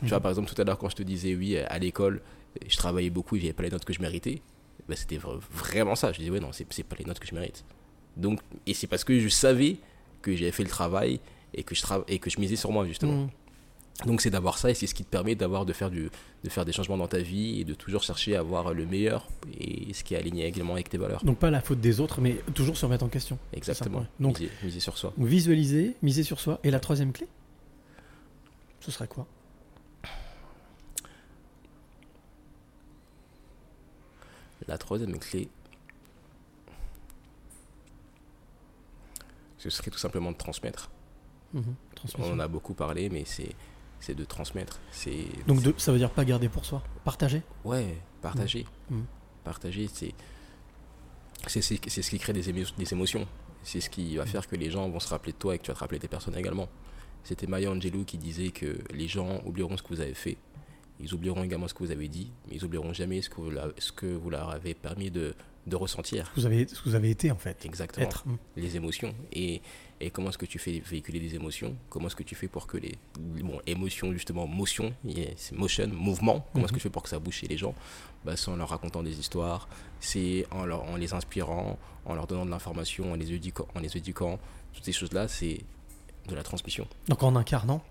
Tu vois, Mhm. par exemple, tout à l'heure, quand je te disais, oui, à l'école, je travaillais beaucoup et j'avais pas les notes que je méritais, bah, c'était vra- vraiment ça. Je disais, ouais, non, c'est pas les notes que je mérite. Donc, et c'est parce que je savais que j'avais fait le travail et que je, trava- et que je misais sur moi, justement. Donc c'est d'avoir ça et c'est ce qui te permet d'avoir de faire du de faire des changements dans ta vie et de toujours chercher à avoir le meilleur et ce qui est aligné également avec tes valeurs. Donc pas la faute des autres, mais toujours se remettre en question. Exactement. Donc miser, miser sur soi. visualiser, miser sur soi. Et la troisième clé Ce serait quoi? La troisième clé, ce serait tout simplement de transmettre. Mhm. On Transmission. en a beaucoup parlé, mais c'est c'est de transmettre. C'est Donc de- ça veut dire pas garder pour soi, partager? Ouais, partager. Mm. Partager, c'est c'est ce qui crée des, émo- des émotions. C'est ce qui va Mm. faire que les gens vont se rappeler de toi et que tu vas te rappeler des personnes également. C'était Maya Angelou qui disait que les gens oublieront ce que vous avez fait, ils oublieront également ce que vous avez dit, mais ils oublieront jamais ce que vous, la- ce que vous leur avez permis de, de ressentir. Vous avez, ce que vous avez été en fait. Exactement. Être. Les émotions. Et, et comment est-ce que tu fais véhiculer des émotions? Comment est-ce que tu fais pour que les. Bon, émotions, justement, motion, c'est motion, mouvement. Comment est-ce que Mhm. tu fais pour que ça bouge chez les gens? Bah, C'est en leur racontant des histoires, c'est en, leur, en les inspirant, en leur donnant de l'information, en les éduquant. En les éduquant. Toutes ces choses-là, c'est de la transmission. Donc en incarnant,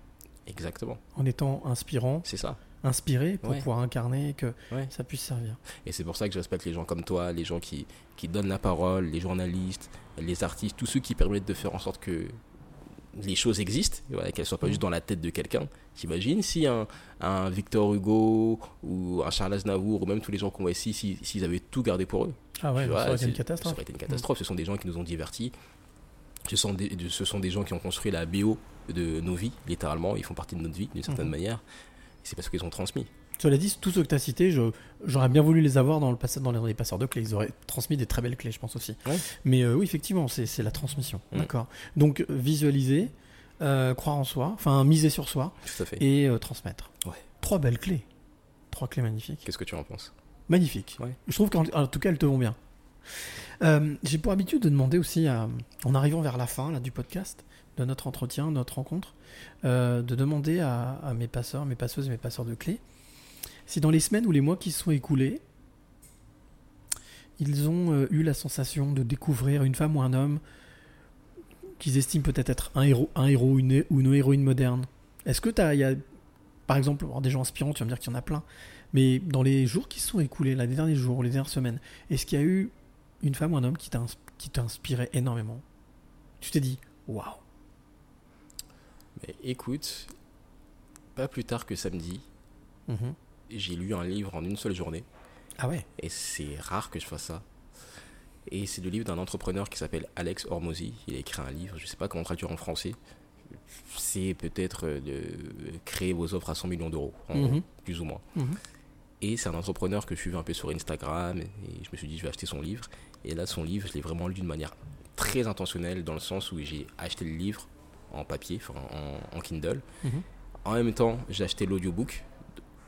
Exactement. en étant inspirant, C'est ça. Inspiré pour Ouais. pouvoir incarner et que Ouais. ça puisse servir. Et c'est pour ça que je respecte les gens comme toi, les gens qui, qui donnent la parole, les journalistes, les artistes, tous ceux qui permettent de faire en sorte que les choses existent, voilà, qu'elles soient pas juste dans la tête de quelqu'un. T'imagines si un, un Victor Hugo ou un Charles Aznavour ou même tous les gens qu'on voit ici, si- s'ils avaient tout gardé pour eux, Ah ouais, ça aurait été une catastrophe. Ça aurait été une catastrophe. Ce sont des gens qui nous ont divertis. Ce sont des, de- ce sont des gens qui ont construit la BO de nos vies, littéralement. Ils font partie de notre vie d'une certaine Mhm. manière. C'est parce qu'ils ont transmis. Cela dit, tous ceux que tu as cités, j'aurais bien voulu les avoir dans, le dans les, dans les passeurs de clés. Ils auraient transmis des très belles clés, je pense aussi. Ouais. Mais euh, oui, effectivement, c'est la transmission. Mm. D'accord. Donc, visualiser, euh, croire en soi, enfin, miser sur soi Tout à fait. et euh, transmettre. Ouais. Trois belles clés. Trois clés magnifiques. Qu'est-ce que tu en penses? Magnifique. Ouais. Je trouve qu'en en tout cas, elles te vont bien. J'ai pour habitude de demander aussi, à- en arrivant vers la fin là, du podcast, de notre entretien, notre rencontre, euh, de demander à, mes passeurs, mes passeuses mes passeurs de clés, si dans les semaines ou les mois qui se sont écoulés, ils ont euh, eu la sensation de découvrir une femme ou un homme qu'ils estiment peut-être être un héros, un héros une, ou une héroïne moderne. Est-ce que tu as, par exemple, des gens inspirants, tu vas me dire qu'il y en a plein, mais dans les jours qui se sont écoulés, là, les derniers jours, les dernières semaines, est-ce qu'il y a eu une femme ou un homme qui t'a inspiré énormément? Tu t'es dit, waouh, Mais écoute, pas plus tard que samedi, Mhm. j'ai lu un livre en une seule journée. ah ouais, Et c'est rare que je fasse ça. Et c'est le livre d'un entrepreneur qui s'appelle Alex Hormozy. Il a écrit un livre, je sais pas comment traduire en français. C'est peut-être euh, de créer vos offres à 100 millions d'euros, Mhm. plus ou moins. Mhm. Et c'est un entrepreneur que je suivais un peu sur Instagram. Et je me suis dit, je vais acheter son livre. Et là, son livre, je l'ai vraiment lu d'une manière très intentionnelle, dans le sens où j'ai acheté le livre en papier, en, en Kindle. Mhm. En même temps, j'ai acheté l'audiobook.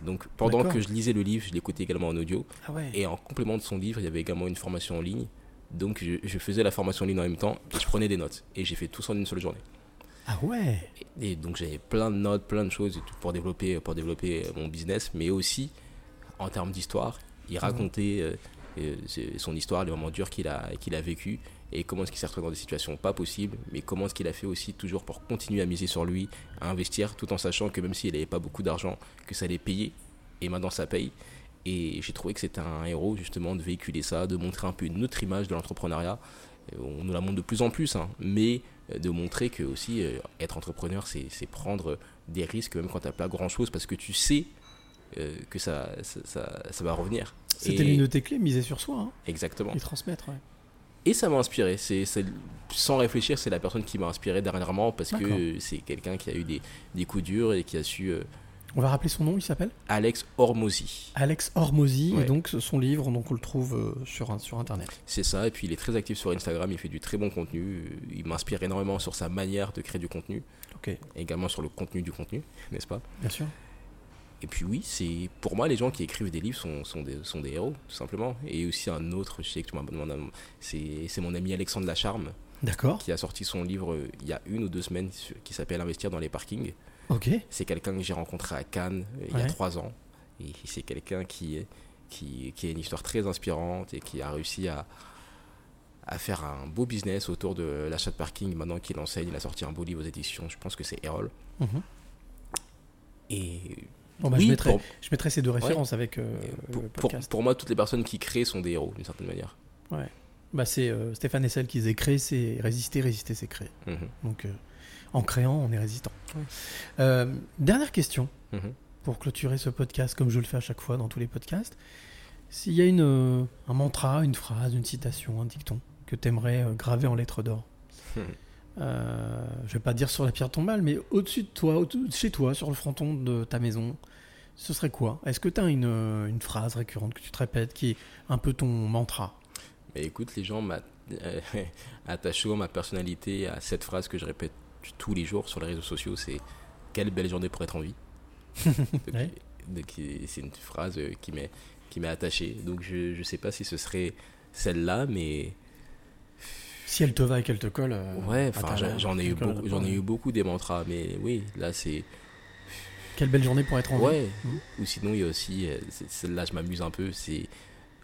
Donc pendant que je lisais le livre, je l'écoutais également en audio. ah ouais, Et en complément de son livre, il y avait également une formation en ligne. Donc je, je faisais la formation en ligne en même temps je prenais des notes. Et j'ai fait tout ça en une seule journée. ah ouais, Et, et donc j'avais plein de notes, plein de choses et tout pour développer, pour développer euh, mon business. Mais aussi, en termes d'histoire, il racontait euh, euh, son histoire, les moments durs qu'il a, qu'il a vécu et comment est-ce qu'il s'est retrouvé dans des situations pas possibles. Mais comment est-ce qu'il a fait aussi toujours pour continuer à miser sur lui, à investir, tout en sachant que même s'il n'avait pas beaucoup d'argent, que ça allait payer. Et maintenant ça paye. Et j'ai trouvé que c'était un héros justement de véhiculer ça, de montrer un peu une autre image de l'entrepreneuriat. On nous la montre de plus en plus, hein, mais euh, de montrer que aussi euh, être entrepreneur, c'est prendre des risques même quand tu n'as pas grand chose parce que tu sais euh, que ça, ça, ça- ça va revenir. c'était l'une de tes clés, miser sur soi hein, Exactement. et transmettre. ouais. Et ça m'a inspiré. C'est, sans réfléchir, c'est la personne qui m'a inspiré dernièrement parce que c'est quelqu'un qui a eu des, des coups durs et qui a su. euh, On va rappeler son nom, il s'appelle? Alex Hormozy. Alex Hormozy, Ouais. et donc son livre, donc on le trouve euh, sur, sur internet. C'est ça. Et puis il est très actif sur Instagram. Il fait du très bon contenu. Il m'inspire énormément sur sa manière de créer du contenu. Ok, Également sur le contenu du contenu, n'est-ce pas? Bien sûr. Et puis oui, c'est pour moi les gens qui écrivent des livres sont, sont, des, sont des héros, tout simplement. Et aussi un autre, je sais que tu m'as demandé, c'est mon ami Alexandre Lacharme D'accord, qui a sorti son livre euh, il y a une ou deux semaines qui s'appelle Investir dans les parkings. ok, C'est quelqu'un que j'ai rencontré à Cannes euh, il y a trois ans. Et c'est quelqu'un qui, qui, qui a une histoire très inspirante et qui a réussi à, à faire un beau business autour de l'achat de parking. Maintenant qu'il enseigne, il a sorti un beau livre aux éditions. Je pense que c'est Erol. Mhm. Et Bon, bah, oui, je, mettrai, pour- je mettrai ces deux références avec euh, pour, le pour- podcast. pour moi, toutes les personnes qui créent sont des héros d'une certaine manière. Bah, c'est euh, Stéphane Essel qui disait créer, c'est résister, résister, c'est créer. Mhm, Donc, euh, en créant, on est résistant. Euh, dernière question mhm. pour clôturer ce podcast, comme je le fais à chaque fois dans tous les podcasts. S'il y a une, un mantra, une phrase, une citation, un dicton que tu aimerais graver en lettres d'or, Mhm. euh, je vais pas dire sur la pierre tombale, mais au-dessus de toi, au- chez toi, sur le fronton de ta maison, ce serait quoi? Est-ce que tu as une, euh, une phrase récurrente que tu te répètes qui est un peu ton mantra? Mais écoute, les gens euh, attachent souvent ma personnalité à cette phrase que je répète tous les jours sur les réseaux sociaux c'est Quelle belle journée pour être en vie. Ouais. donc, c'est une phrase euh, qui m'est qui m'est attachée. Donc je ne sais pas si ce serait celle-là, mais Si elle te va et qu'elle te colle. euh, ouais, à enfin j'en- ai eu à beaucoup, j'en ai eu beaucoup des mantras, mais oui, là c'est Quelle belle journée pour être en vie. Ouais. Mhm. Ou sinon, il y a aussi, euh, celle-là, je m'amuse un peu. C'est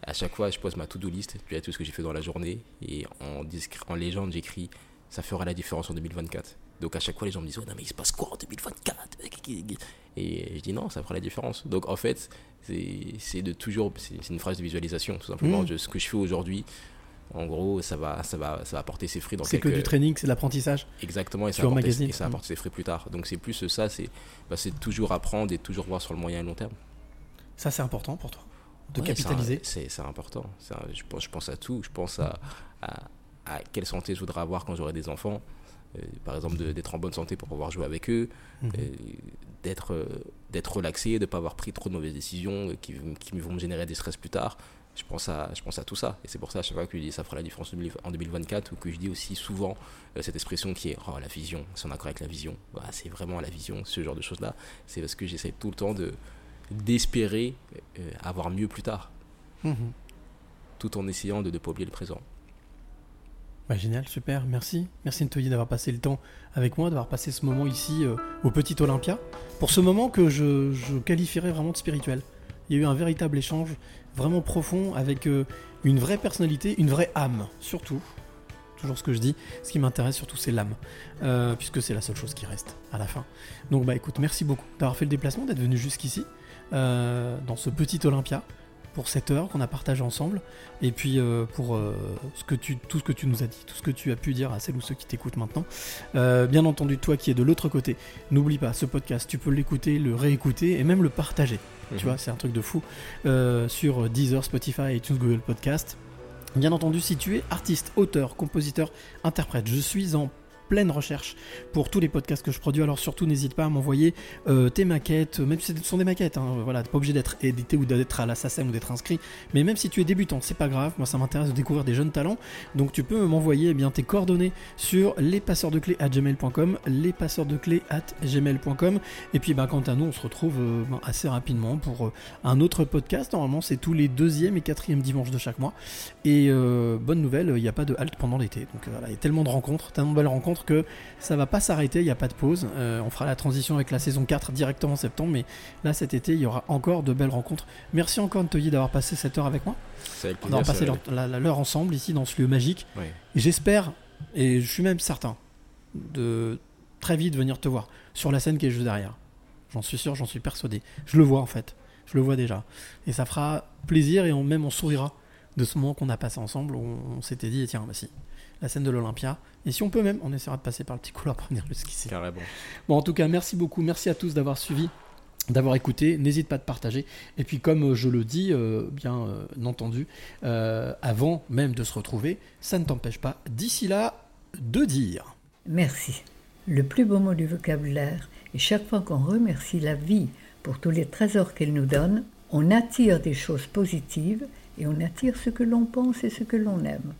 à chaque fois, je pose ma to-do list, puis a tout ce que j'ai fait dans la journée, et en, légende, j'écris ça fera la différence en 2024. Donc à chaque fois, les gens me disent ouais, non, mais il se passe quoi en 2024 Et je dis non, ça fera la différence. Donc en fait, c'est de toujours, c'est une phrase de visualisation, tout simplement. Mhm. de ce que je fais aujourd'hui, en gros, ça va, ça va, ça va porter ses fruits dans C'est que du training, c'est de l'apprentissage. Exactement, et ça, emmagasines. et ça va porter ses fruits plus tard. Donc c'est plus ça, c'est bah, c'est toujours apprendre et toujours voir sur le moyen et long terme. Ça, c'est important pour toi. De Ouais, capitaliser. c'est important. Un- je, pense, je pense à tout. Je pense à, à, à quelle santé je voudrais avoir quand j'aurai des enfants. Euh, par exemple, d'être en bonne santé pour pouvoir jouer avec eux. Mhm. euh, d'être euh, d'être relaxé, de ne pas avoir pris trop de mauvaises décisions qui, qui vont me générer des stress plus tard. Je pense à, je pense à tout ça. Et c'est pour ça, à chaque fois que je dis ça fera la différence en 2000 en 2024, ou que je dis aussi souvent euh, cette expression qui est oh, la vision, c'est en accord avec la vision. Voilà, c'est vraiment la vision, ce genre de choses-là. C'est parce que j'essaie tout le temps de d'espérer euh, avoir mieux plus tard. Mhm. Tout en essayant de ne pas oublier le présent. Bah, génial, super, merci. Merci Ntoyi d'avoir passé le temps avec moi, d'avoir passé ce moment ici euh, au Petit Olympia. Pour ce moment que je, je qualifierais vraiment de spirituel. Il y a eu un véritable échange vraiment profond avec euh, une vraie personnalité, une vraie âme, surtout. Toujours ce que je dis, ce qui m'intéresse surtout c'est l'âme, Euh, puisque c'est la seule chose qui reste à la fin. Donc bah écoute, merci beaucoup d'avoir fait le déplacement, d'être venu jusqu'ici, euh, dans ce petit Olympia, pour cette heure qu'on a partagé ensemble, et puis euh, pour euh, ce que tu, tout ce que tu nous as dit, tout ce que tu as pu dire à celles ou ceux qui t'écoutent maintenant. Euh, bien entendu, toi qui es de l'autre côté, n'oublie pas, ce podcast, tu peux l'écouter, le réécouter, et même le partager. Mhm. Tu vois, c'est un truc de fou. Sur Deezer, Spotify, iTunes, Google Podcast. Bien entendu, si tu es artiste, auteur, compositeur, interprète, je suis en pleine recherche pour tous les podcasts que je produis. Alors surtout, n'hésite pas à m'envoyer euh, tes maquettes, même si ce sont des maquettes. Hein, voilà, t'es pas obligé d'être édité ou d'être à la SACEM ou d'être inscrit. Mais même si tu es débutant, c'est pas grave. Moi, ça m'intéresse de découvrir des jeunes talents. Donc tu peux m'envoyer eh bien tes coordonnées sur lespasseursdeclés at gmail.com, lespasseursdeclés at gmail.com. Et puis, bah, quant à nous, on se retrouve euh, ben, assez rapidement pour euh, un autre podcast. Normalement, c'est tous les deuxième et quatrième dimanches de chaque mois. Et euh, bonne nouvelle, il n'y a pas de halte pendant l'été. Donc euh, voilà, il y a tellement de rencontres, tellement de belles rencontres que ça va pas s'arrêter, il n'y a pas de pause. Euh, on fera la transition avec la saison 4 directement en septembre, mais là cet été, il y aura encore de belles rencontres. Merci encore Ntoyi d'avoir passé cette heure avec moi. Avec D'avoir passé l'heure ensemble ici dans ce lieu magique. J'espère, et je suis même certain, de très vite venir te voir sur la scène qui est juste derrière. J'en suis sûr, j'en suis persuadé. Je le vois en fait. Je le vois déjà. Et ça fera plaisir et on, même on sourira de ce moment qu'on a passé ensemble. où On, on s'était dit, tiens, bah si, la scène de l'Olympia. Et si on peut même, on essaiera de passer par le petit couloir pour venir jusqu'ici. Carrément. Bon, en tout cas, merci beaucoup. Merci à tous d'avoir suivi, d'avoir écouté. N'hésite pas à te partager. Et puis, comme je le dis, euh, bien euh, entendu, euh, avant même de se retrouver, ça ne t'empêche pas, d'ici là, de dire. Merci. Le plus beau mot du vocabulaire. Et chaque fois qu'on remercie la vie pour tous les trésors qu'elle nous donne, on attire des choses positives et on attire ce que l'on pense et ce que l'on aime.